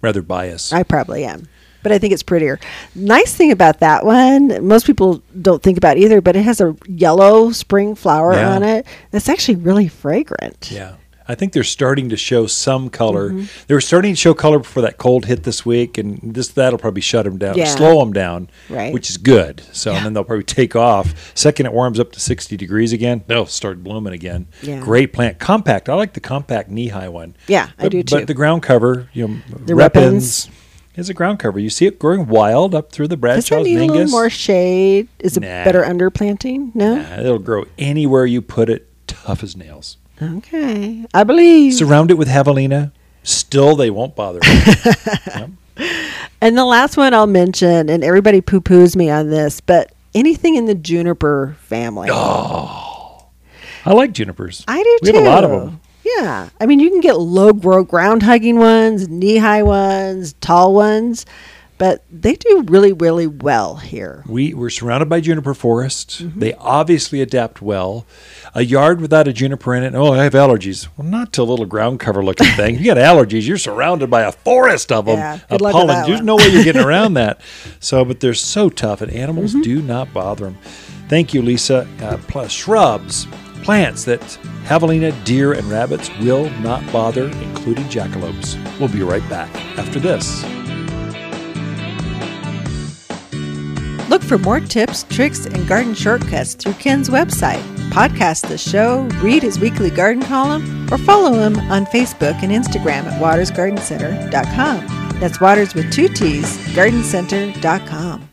rather biased. I probably am, but I think it's prettier. Nice thing about that one, most people don't think about either, but it has a yellow spring flower Yeah. on it. That's actually really fragrant. yeah. I think they're starting to show some color. Mm-hmm. They were starting to show color before that cold hit this week, and this that'll probably shut them down, Yeah. slow them down, Right. which is good. So, Yeah. and then they'll probably take off. Second, it warms up to 60 degrees again, they'll start blooming again. Yeah. Great plant, compact. I like the compact knee high one. Yeah, I do too. But the ground cover, you know, The repens is a ground cover. You see it growing wild up through the Does it Bradshaw's need a little more shade? Is it Nah. better underplanting? No. Nah, it'll grow anywhere you put it, tough as nails. Okay, I believe. Surround it with javelina, Still, they won't bother. And the last one I'll mention, and everybody poo poos me on this, but anything in the juniper family. Oh, I like junipers. I do we too. have a lot of them. Yeah. I mean, you can get low grow ground hugging ones, knee high ones, tall ones, but they do really, really well here. We, we're surrounded by juniper forest. Mm-hmm. They obviously adapt well. A yard without a juniper in it, oh, I have allergies. Well, not to a little ground cover looking thing. If you got allergies, you're surrounded by a forest of them. Yeah, of good luck with pollen. that There's one. no way you're getting around that. So, but they're so tough, and animals Mm-hmm. do not bother them. Thank you, Lisa. Uh, plus, shrubs, plants that javelina, deer, and rabbits will not bother, including jackalopes. We'll be right back after this. Look for more tips, tricks, and garden shortcuts through Ken's website. Podcast the show, read his weekly garden column, or follow him on Facebook and Instagram at wattersgardencenter.com. That's watters with two T's, gardencenter.com.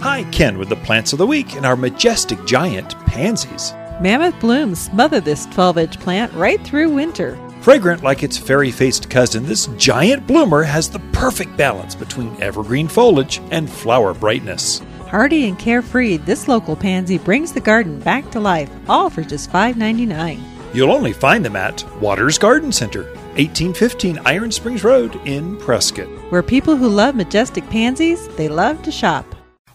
Hi, Ken with the plants of the week and our majestic giant pansies. Mammoth blooms smother this 12 inch plant right through winter. Fragrant like its fairy faced cousin, this giant bloomer has the perfect balance between evergreen foliage and flower brightness. Hardy and carefree, this local pansy brings the garden back to life, all for just $5.99. You'll only find them at Watters Garden Center, 1815 Iron Springs Road in Prescott. Where people who love majestic pansies, they love to shop.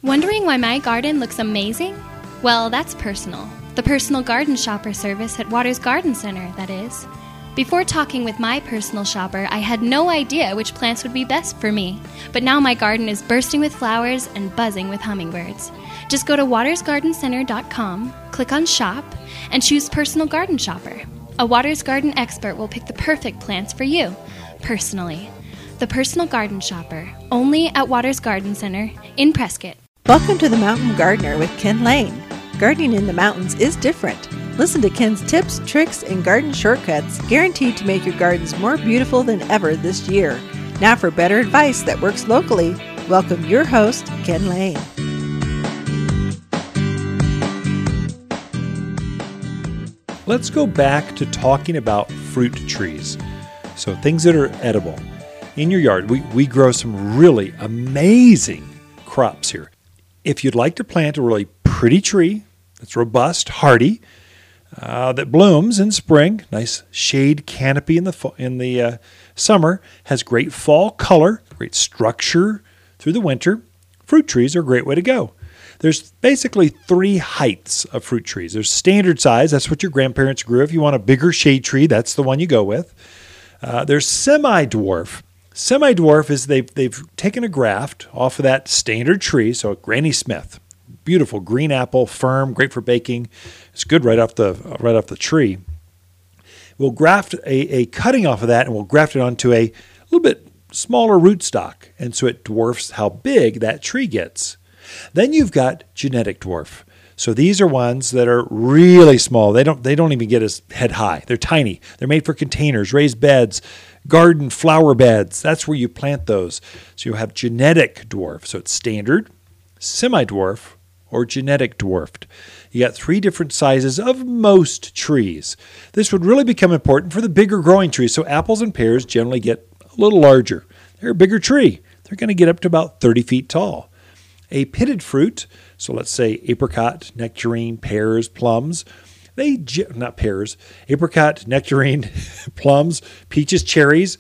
Wondering why my garden looks amazing? Well, that's personal. The personal garden shopper service at Watters Garden Center, that is. Before talking with my personal shopper, I had no idea which plants would be best for me. But now my garden is bursting with flowers and buzzing with hummingbirds. Just go to wattersgardencenter.com, click on Shop, and choose Personal Garden Shopper. A Watters Garden expert will pick the perfect plants for you, personally. The Personal Garden Shopper, only at Watters Garden Center in Prescott. Welcome to the Mountain Gardener with Ken Lain. Gardening in the mountains is different. Listen to Ken's tips, tricks, and garden shortcuts guaranteed to make your gardens more beautiful than ever this year. Now, for better advice that works locally, welcome your host, Ken Lain. Let's go back to talking about fruit trees. So, things that are edible. In your yard, we, we grow some really amazing crops here. If you'd like to plant a really pretty tree that's robust, hardy, uh, that blooms in spring, nice shade canopy in the fa- in the uh, summer, has great fall color, great structure through the winter. Fruit trees are a great way to go. There's basically three heights of fruit trees. There's standard size, that's what your grandparents grew. If you want a bigger shade tree, that's the one you go with. Uh, there's semi dwarf. Semi dwarf is they've they've taken a graft off of that standard tree, so a Granny Smith, beautiful green apple, firm, great for baking. It's good right off the right off the tree. We'll graft a, a cutting off of that, and we'll graft it onto a little bit smaller rootstock, and so it dwarfs how big that tree gets. Then you've got genetic dwarf. So these are ones that are really small. They don't they don't even get as head high. They're tiny. They're made for containers, raised beds, garden flower beds. That's where you plant those. So you have genetic dwarf. So it's standard, semi-dwarf, or genetic dwarfed. You got three different sizes of most trees. This would really become important for the bigger growing trees. So apples and pears generally get a little larger. They're a bigger tree. They're going to get up to about 30 feet tall. A pitted fruit, so let's say apricot, nectarine, pears, plums, they not pears, apricot, nectarine, plums, peaches, cherries.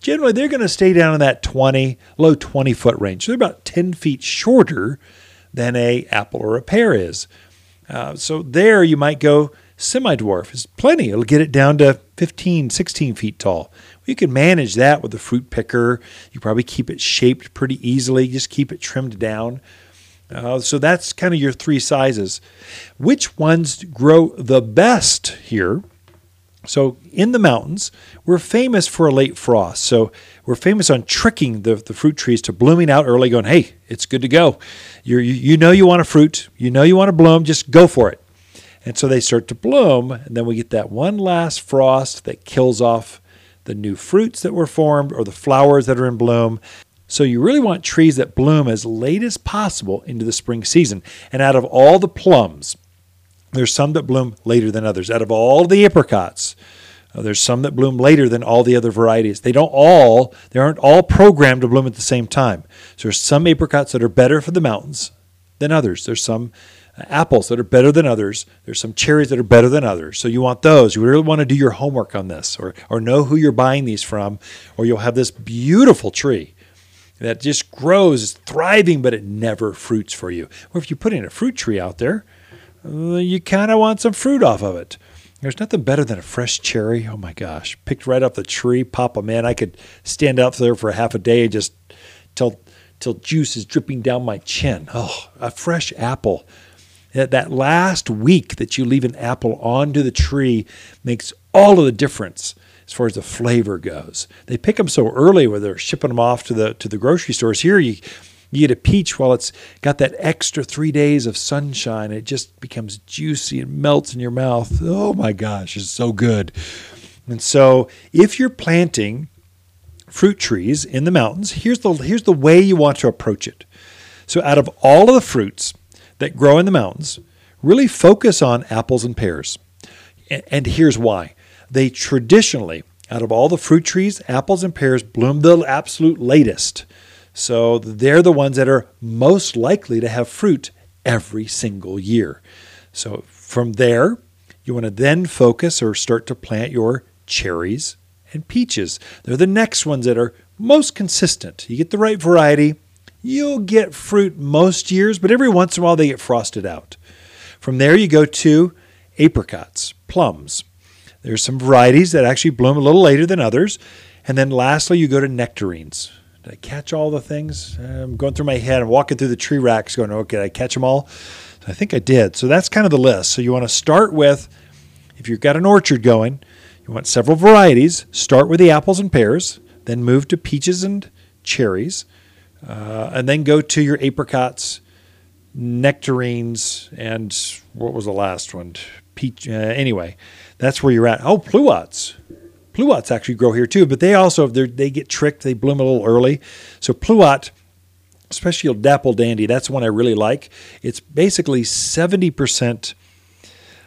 Generally, they're going to stay down in that 20, low 20 foot range. So they're about 10 feet shorter than a apple or a pear is. Uh, so there you might go semi-dwarf. It's plenty. It'll get it down to 15, 16 feet tall. You can manage that with a fruit picker. You probably keep it shaped pretty easily. Just keep it trimmed down. Uh, so that's kind of your three sizes. Which ones grow the best here? So in the mountains, we're famous for a late frost. So we're famous on tricking the, the fruit trees to blooming out early, going, hey, it's good to go. You're, you you know you want a fruit, you know you want to bloom, just go for it. And so they start to bloom, and then we get that one last frost that kills off the new fruits that were formed or the flowers that are in bloom. So you really want trees that bloom as late as possible into the spring season. And out of all the plums, there's some that bloom later than others. Out of all the apricots, Uh, there's some that bloom later than all the other varieties. They don't all, they aren't all programmed to bloom at the same time. So there's some apricots that are better for the mountains than others. There's some uh, apples that are better than others. There's some cherries that are better than others. So you want those. You really want to do your homework on this or, or know who you're buying these from, or you'll have this beautiful tree that just grows, it's thriving, but it never fruits for you. Or if you put in a fruit tree out there, Uh, you kind of want some fruit off of it. There's nothing better than a fresh cherry. Oh my gosh, picked right off the tree, pop in. I could stand out there for a half a day just till till juice is dripping down my chin. Oh, a fresh apple. That, that last week that you leave an apple onto the tree makes all of the difference as far as the flavor goes. They pick them so early where they're shipping them off to the to the grocery stores. Here you you get a peach while it's got that extra three days of sunshine. It just becomes juicy and melts in your mouth. Oh my gosh, it's so good. And so if you're planting fruit trees in the mountains, here's the here's the way you want to approach it. So out of all of the fruits that grow in the mountains, really focus on apples and pears. And here's why. They traditionally, out of all the fruit trees, apples and pears bloom the absolute latest. So they're the ones that are most likely to have fruit every single year. So from there, you want to then focus or start to plant your cherries and peaches. They're the next ones that are most consistent. You get the right variety, you'll get fruit most years, but every once in a while they get frosted out. From there, you go to apricots, plums. There's some varieties that actually bloom a little later than others. And then lastly, you go to nectarines. Did I catch all the things? I'm going through my head. I'm walking through the tree racks going, okay, did I catch them all? I think I did. So that's kind of the list. So you want to start with, if you've got an orchard going, you want several varieties. Start with the apples and pears, then move to peaches and cherries, uh, and then go to your apricots, nectarines, and what was the last one? Peach. Uh, anyway, that's where you're at. Oh, pluots. Pluots actually grow here too, but they also they get tricked. They bloom a little early. So pluot, especially dapple dandy, that's one I really like. It's basically seventy percent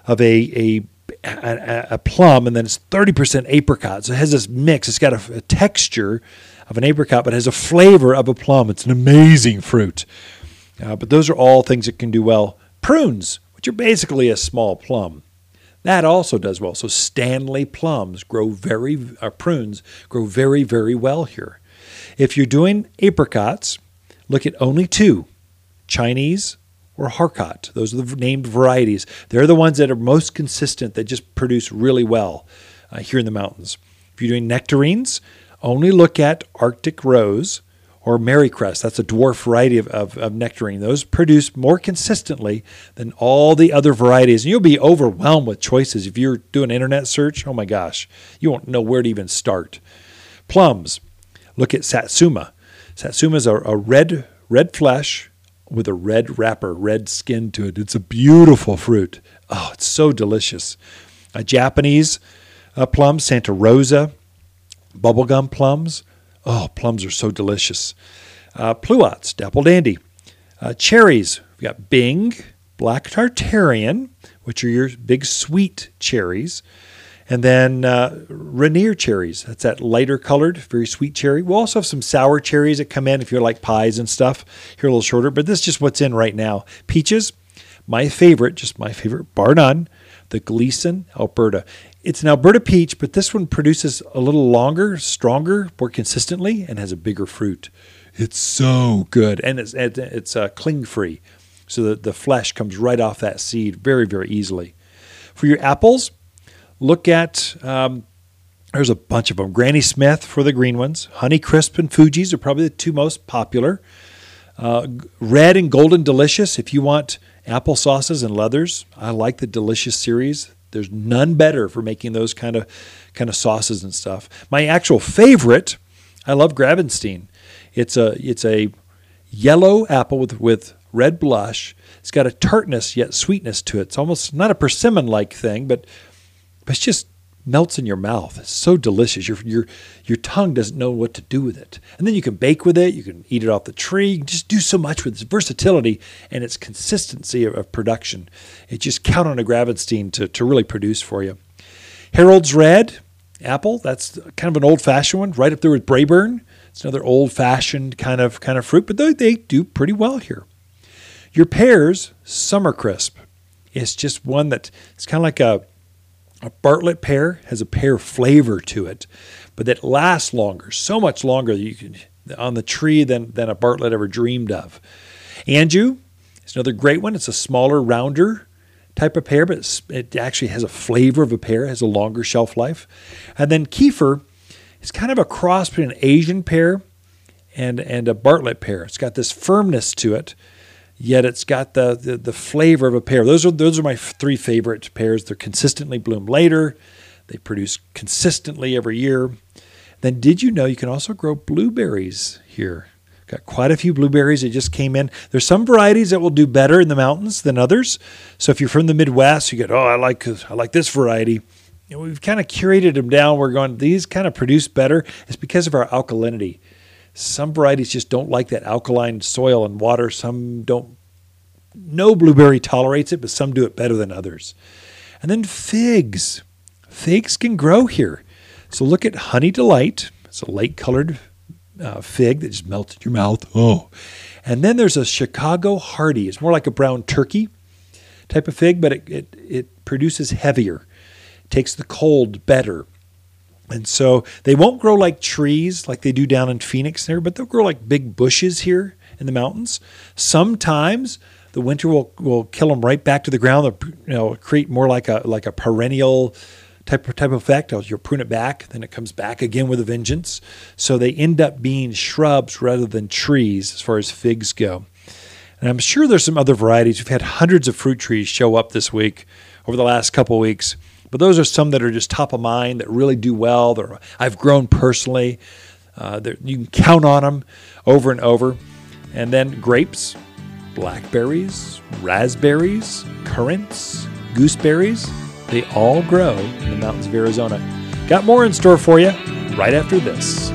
of a, a a, a, plum, and then it's 30% apricot. So it has this mix. It's got a, a, texture of an apricot, but has a flavor of a plum. It's an amazing fruit. Uh, but those are all things that can do well. Prunes, which are basically a small plum. That also does well. So Stanley plums grow very, uh, prunes grow very, very well here. If you're doing apricots, look at only two Chinese or Harcot. Those are the named varieties. They're the ones that are most consistent that just produce really well uh, here in the mountains. If you're doing nectarines, only look at Arctic Rose or Mericrest. That's a dwarf variety of, of, of, nectarine. Those produce more consistently than all the other varieties. And you'll be overwhelmed with choices. If you're doing an internet search, oh my gosh, you won't know where to even start. Plums, look at Satsuma. Satsuma is a, a red, red flesh with a red wrapper, red skin to it. It's a beautiful fruit. Oh, it's so delicious. A Japanese uh, plum, Santa Rosa, bubblegum plums Oh, plums are so delicious. Uh, pluots, dapple dandy. Uh, cherries, we've got Bing, black tartarian, which are your big sweet cherries. And then uh, Rainier cherries. That's that lighter colored, very sweet cherry. We'll also have some sour cherries that come in if you're like pies and stuff. Here a little shorter, but this is just what's in right now. Peaches, my favorite, just my favorite, bar none, the Gleason Elberta. It's an Elberta peach, but this one produces a little longer, stronger, more consistently, and has a bigger fruit. It's so good, and it's it's uh, cling free, so that the flesh comes right off that seed very very easily. For your apples, look at um, there's a bunch of them. Granny Smith for the green ones. Honey Crisp and Fuji's are probably the two most popular. Uh, red and Golden Delicious, if you want apple sauces and leathers, I like the Delicious series. There's none better for making those kind of kind of sauces and stuff. My actual favorite, I love Gravenstein. It's a it's a yellow apple with with red blush. It's got a tartness yet sweetness to it. It's almost not a persimmon like thing, but, but it's just melts in your mouth. It's so delicious. Your your your tongue doesn't know what to do with it. And then you can bake with it. You can eat it off the tree. You can just do so much with its versatility and its consistency of, of production. It just count on a Gravenstein to, to really produce for you. Harold's Red, apple. That's kind of an old fashioned one, right up there with Braeburn. It's another old fashioned kind of kind of fruit, but they, they do pretty well here. Your pears, summer crisp. It's just one that it's kind of like a a Bartlett pear has a pear flavor to it, but that lasts longer, so much longer you can on the tree than than a Bartlett ever dreamed of. Anjou is another great one. It's a smaller, rounder type of pear, but it actually has a flavor of a pear, has a longer shelf life. And then Kieffer is kind of a cross between an Asian pear and and a Bartlett pear. It's got this firmness to it yet it's got the, the, the flavor of a pear. Those are those are my three favorite pears. They're consistently bloom later. They produce consistently every year. Then did you know you can also grow blueberries here? Got quite a few blueberries that just came in. There's some varieties that will do better in the mountains than others. So if you're from the Midwest, you get, oh, I like I like this variety. And we've kind of curated them down. We're going, these kind of produce better. It's because of our alkalinity. Some varieties just don't like that alkaline soil and water. Some don't. No blueberry tolerates it, but some do it better than others. And then figs. Figs can grow here. So look at Honey Delight. It's a light colored uh, fig that just melts in your mouth. Oh. And then there's a Chicago Hardy. It's more like a brown turkey type of fig, but it, it, it produces heavier, takes the cold better. And so they won't grow like trees like they do down in Phoenix there, but they'll grow like big bushes here in the mountains. Sometimes the winter will, will kill them right back to the ground. They'll you know, create more like a like a perennial type of, type of effect. You'll prune it back, then it comes back again with a vengeance. So they end up being shrubs rather than trees as far as figs go. And I'm sure there's some other varieties. We've had hundreds of fruit trees show up this week over the last couple weeks. But those are some that are just top of mind that really do well. That I've grown personally. Uh, you can count on them over and over. And then grapes, blackberries, raspberries, currants, gooseberries, they all grow in the mountains of Arizona. Got more in store for you right after this.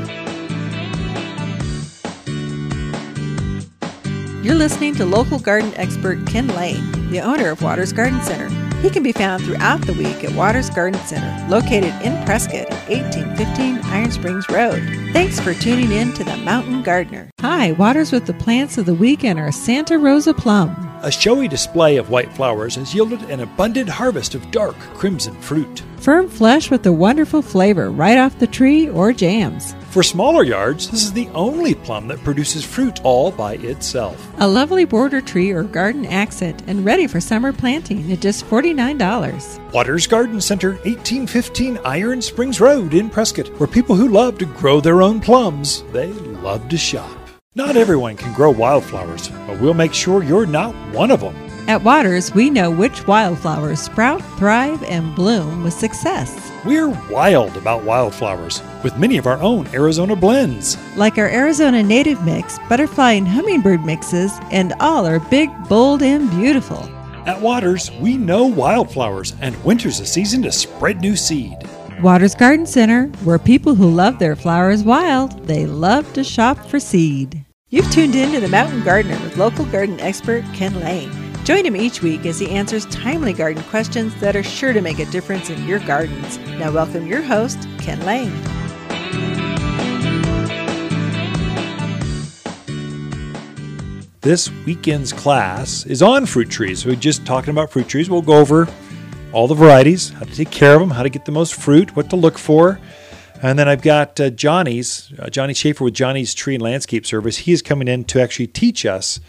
You're listening to local garden expert Ken Lain, the owner of Watters Garden Center. He can be found throughout the week at Watters Garden Center, located in Prescott at 1815 Iron Springs Road. Thanks for tuning in to the Mountain Gardener. Hi, Watters with the plants of the week and our Santa Rosa plum. A showy display of white flowers has yielded an abundant harvest of dark crimson fruit. Firm flesh with a wonderful flavor right off the tree or jams. For smaller yards, this is the only plum that produces fruit all by itself. A lovely border tree or garden accent and ready for summer planting at just $49. Watters Garden Center, 1815 Iron Springs Road in Prescott, where people who love to grow their own plums, they love to shop. Not everyone can grow wildflowers, but we'll make sure you're not one of them. At Watters, we know which wildflowers sprout, thrive, and bloom with success. We're wild about wildflowers, with many of our own Arizona blends. Like our Arizona native mix, butterfly and hummingbird mixes, and all are big, bold, and beautiful. At Watters, we know wildflowers, and winter's a season to spread new seed. Watters Garden Center, where people who love their flowers wild, they love to shop for seed. You've tuned in to the Mountain Gardener with local garden expert Ken Lain. Join him each week as he answers timely garden questions that are sure to make a difference in your gardens. Now, welcome your host, Ken Lain. This weekend's class is on fruit trees. We're just talking about fruit trees. We'll go over all the varieties, how to take care of them, how to get the most fruit, what to look for. And then I've got uh, Johnny's, uh, Johnny Schaefer with Johnny's Tree and Landscape Service. He is coming in to actually teach us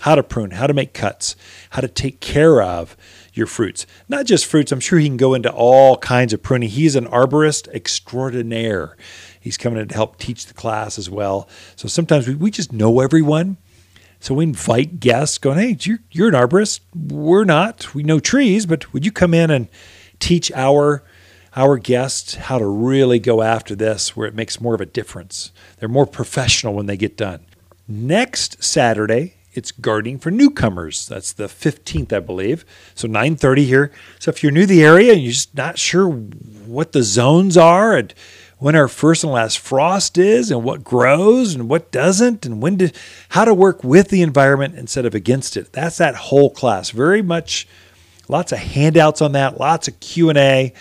how to prune, how to make cuts, how to take care of your fruits. Not just fruits, I'm sure he can go into all kinds of pruning. He's an arborist extraordinaire. He's coming in to help teach the class as well. So sometimes we, we just know everyone. So we invite guests going, hey, you're, you're an arborist. We're not. We know trees, but would you come in and teach our our guests how to really go after this where it makes more of a difference? They're more professional when they get done. Next Saturday, it's gardening for newcomers. That's the 15th, I believe. So 9:30 here. So if you're new to the area and you're just not sure what the zones are and when our first and last frost is and what grows and what doesn't and when to how to work with the environment instead of against it. That's that whole class. Very much lots of handouts on that, lots of Q&A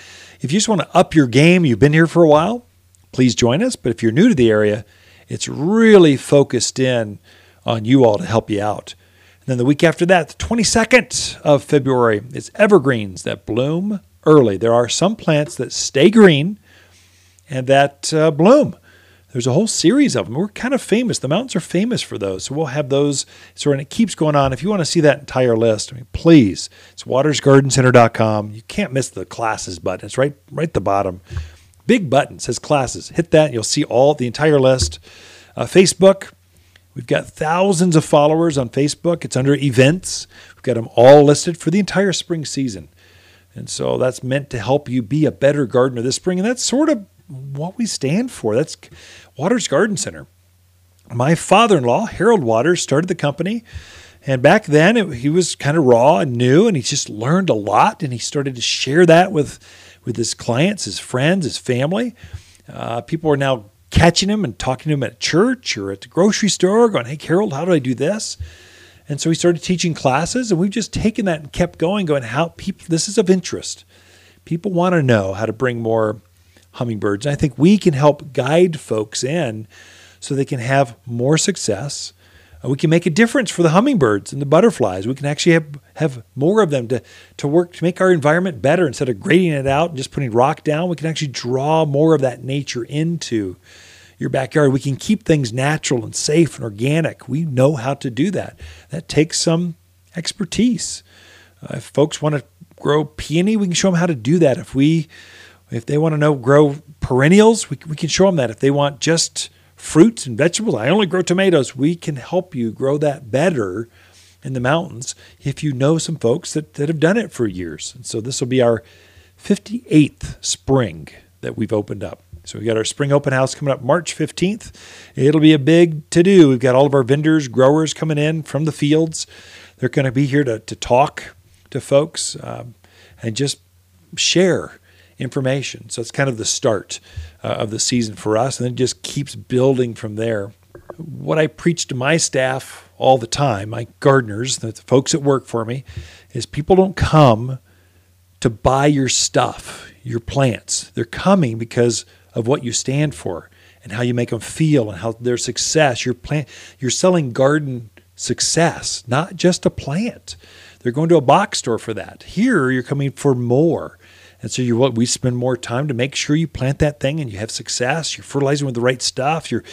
If you just want to up your game, you've been here for a while, please join us. But if you're new to the area, it's really focused in on you all to help you out. And then the week after that, the 22nd of February, it's evergreens that bloom early. There are some plants that stay green and that uh, bloom. There's a whole series of them. We're kind of famous. The mountains are famous for those. So we'll have those. So and it keeps going on. If you want to see that entire list, I mean, please, it's wattersgardencenter.com. You can't miss the classes button. It's right right at the bottom. Big button says classes. Hit that. And you'll see all the entire list. Uh, Facebook. We've got thousands of followers on Facebook. It's under events. We've got them all listed for the entire spring season. And so that's meant to help you be a better gardener this spring. And that's sort of what we stand for. That's Watters Garden Center. My father in law, Harold Watters, started the company. And back then, it, he was kind of raw and new, and he just learned a lot. And he started to share that with, with his clients, his friends, his family. Uh, people are now catching him and talking to him at church or at the grocery store, going, Hey, Harold, how do I do this? And so we started teaching classes, and we've just taken that and kept going, going, How people, this is of interest. People want to know how to bring more hummingbirds. And I think we can help guide folks in so they can have more success. We can make a difference for the hummingbirds and the butterflies. We can actually have, have more of them to, to work to make our environment better instead of grading it out and just putting rock down. We can actually draw more of that nature into your backyard. We can keep things natural and safe and organic. We know how to do that. That takes some expertise. Uh, if folks want to grow peony, we can show them how to do that. If we if they want to know grow perennials, we, we can show them that. If they want just fruits and vegetables, I only grow tomatoes. We can help you grow that better in the mountains if you know some folks that, that have done it for years. And so this will be our 58th spring that we've opened up. So we've got our spring open house coming up March 15th. It'll be a big to do. We've got all of our vendors, growers coming in from the fields. They're going to be here to, to talk to folks um, and just share information. So it's kind of the start uh, of the season for us, and it just keeps building from there. What I preach to my staff all the time, my gardeners, the folks that work for me, is people don't come to buy your stuff, your plants. They're coming because of what you stand for and how you make them feel and how their success. Your plant, you're selling garden success, not just a plant. They're going to a box store for that. Here, you're coming for more. And so you what we spend more time to make sure you plant that thing and you have success. You're fertilizing with the right stuff. You're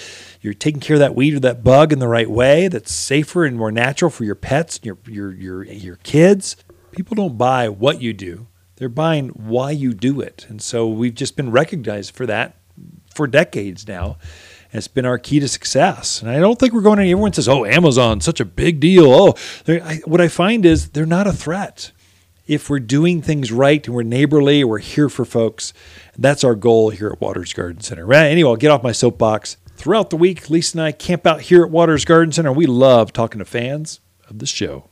you're taking care of that weed or that bug in the right way that's safer and more natural for your pets and your your your your kids. People don't buy what you do. They're buying why you do it. And so we've just been recognized for that for decades now. And it's been our key to success. And I don't think we're going to, everyone says, oh, Amazon, such a big deal. Oh, I, what I find is they're not a threat if we're doing things right and we're neighborly, we're here for folks. That's our goal here at Watters Garden Center. Anyway, I'll get off my soapbox. Throughout the week, Lisa and I camp out here at Watters Garden Center. We love talking to fans of the show.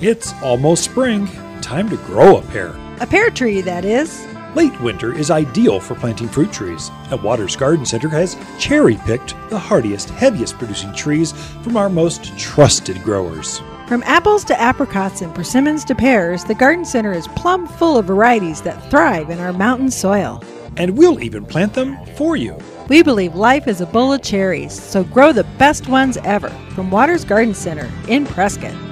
It's almost spring. Time to grow a pear. A pear tree, that is. Late winter is ideal for planting fruit trees. At Watters Garden Center has cherry picked the hardiest, heaviest producing trees from our most trusted growers. From apples to apricots and persimmons to pears, the garden center is plumb full of varieties that thrive in our mountain soil. And we'll even plant them for you. We believe life is a bowl of cherries, so grow the best ones ever from Watters Garden Center in Prescott.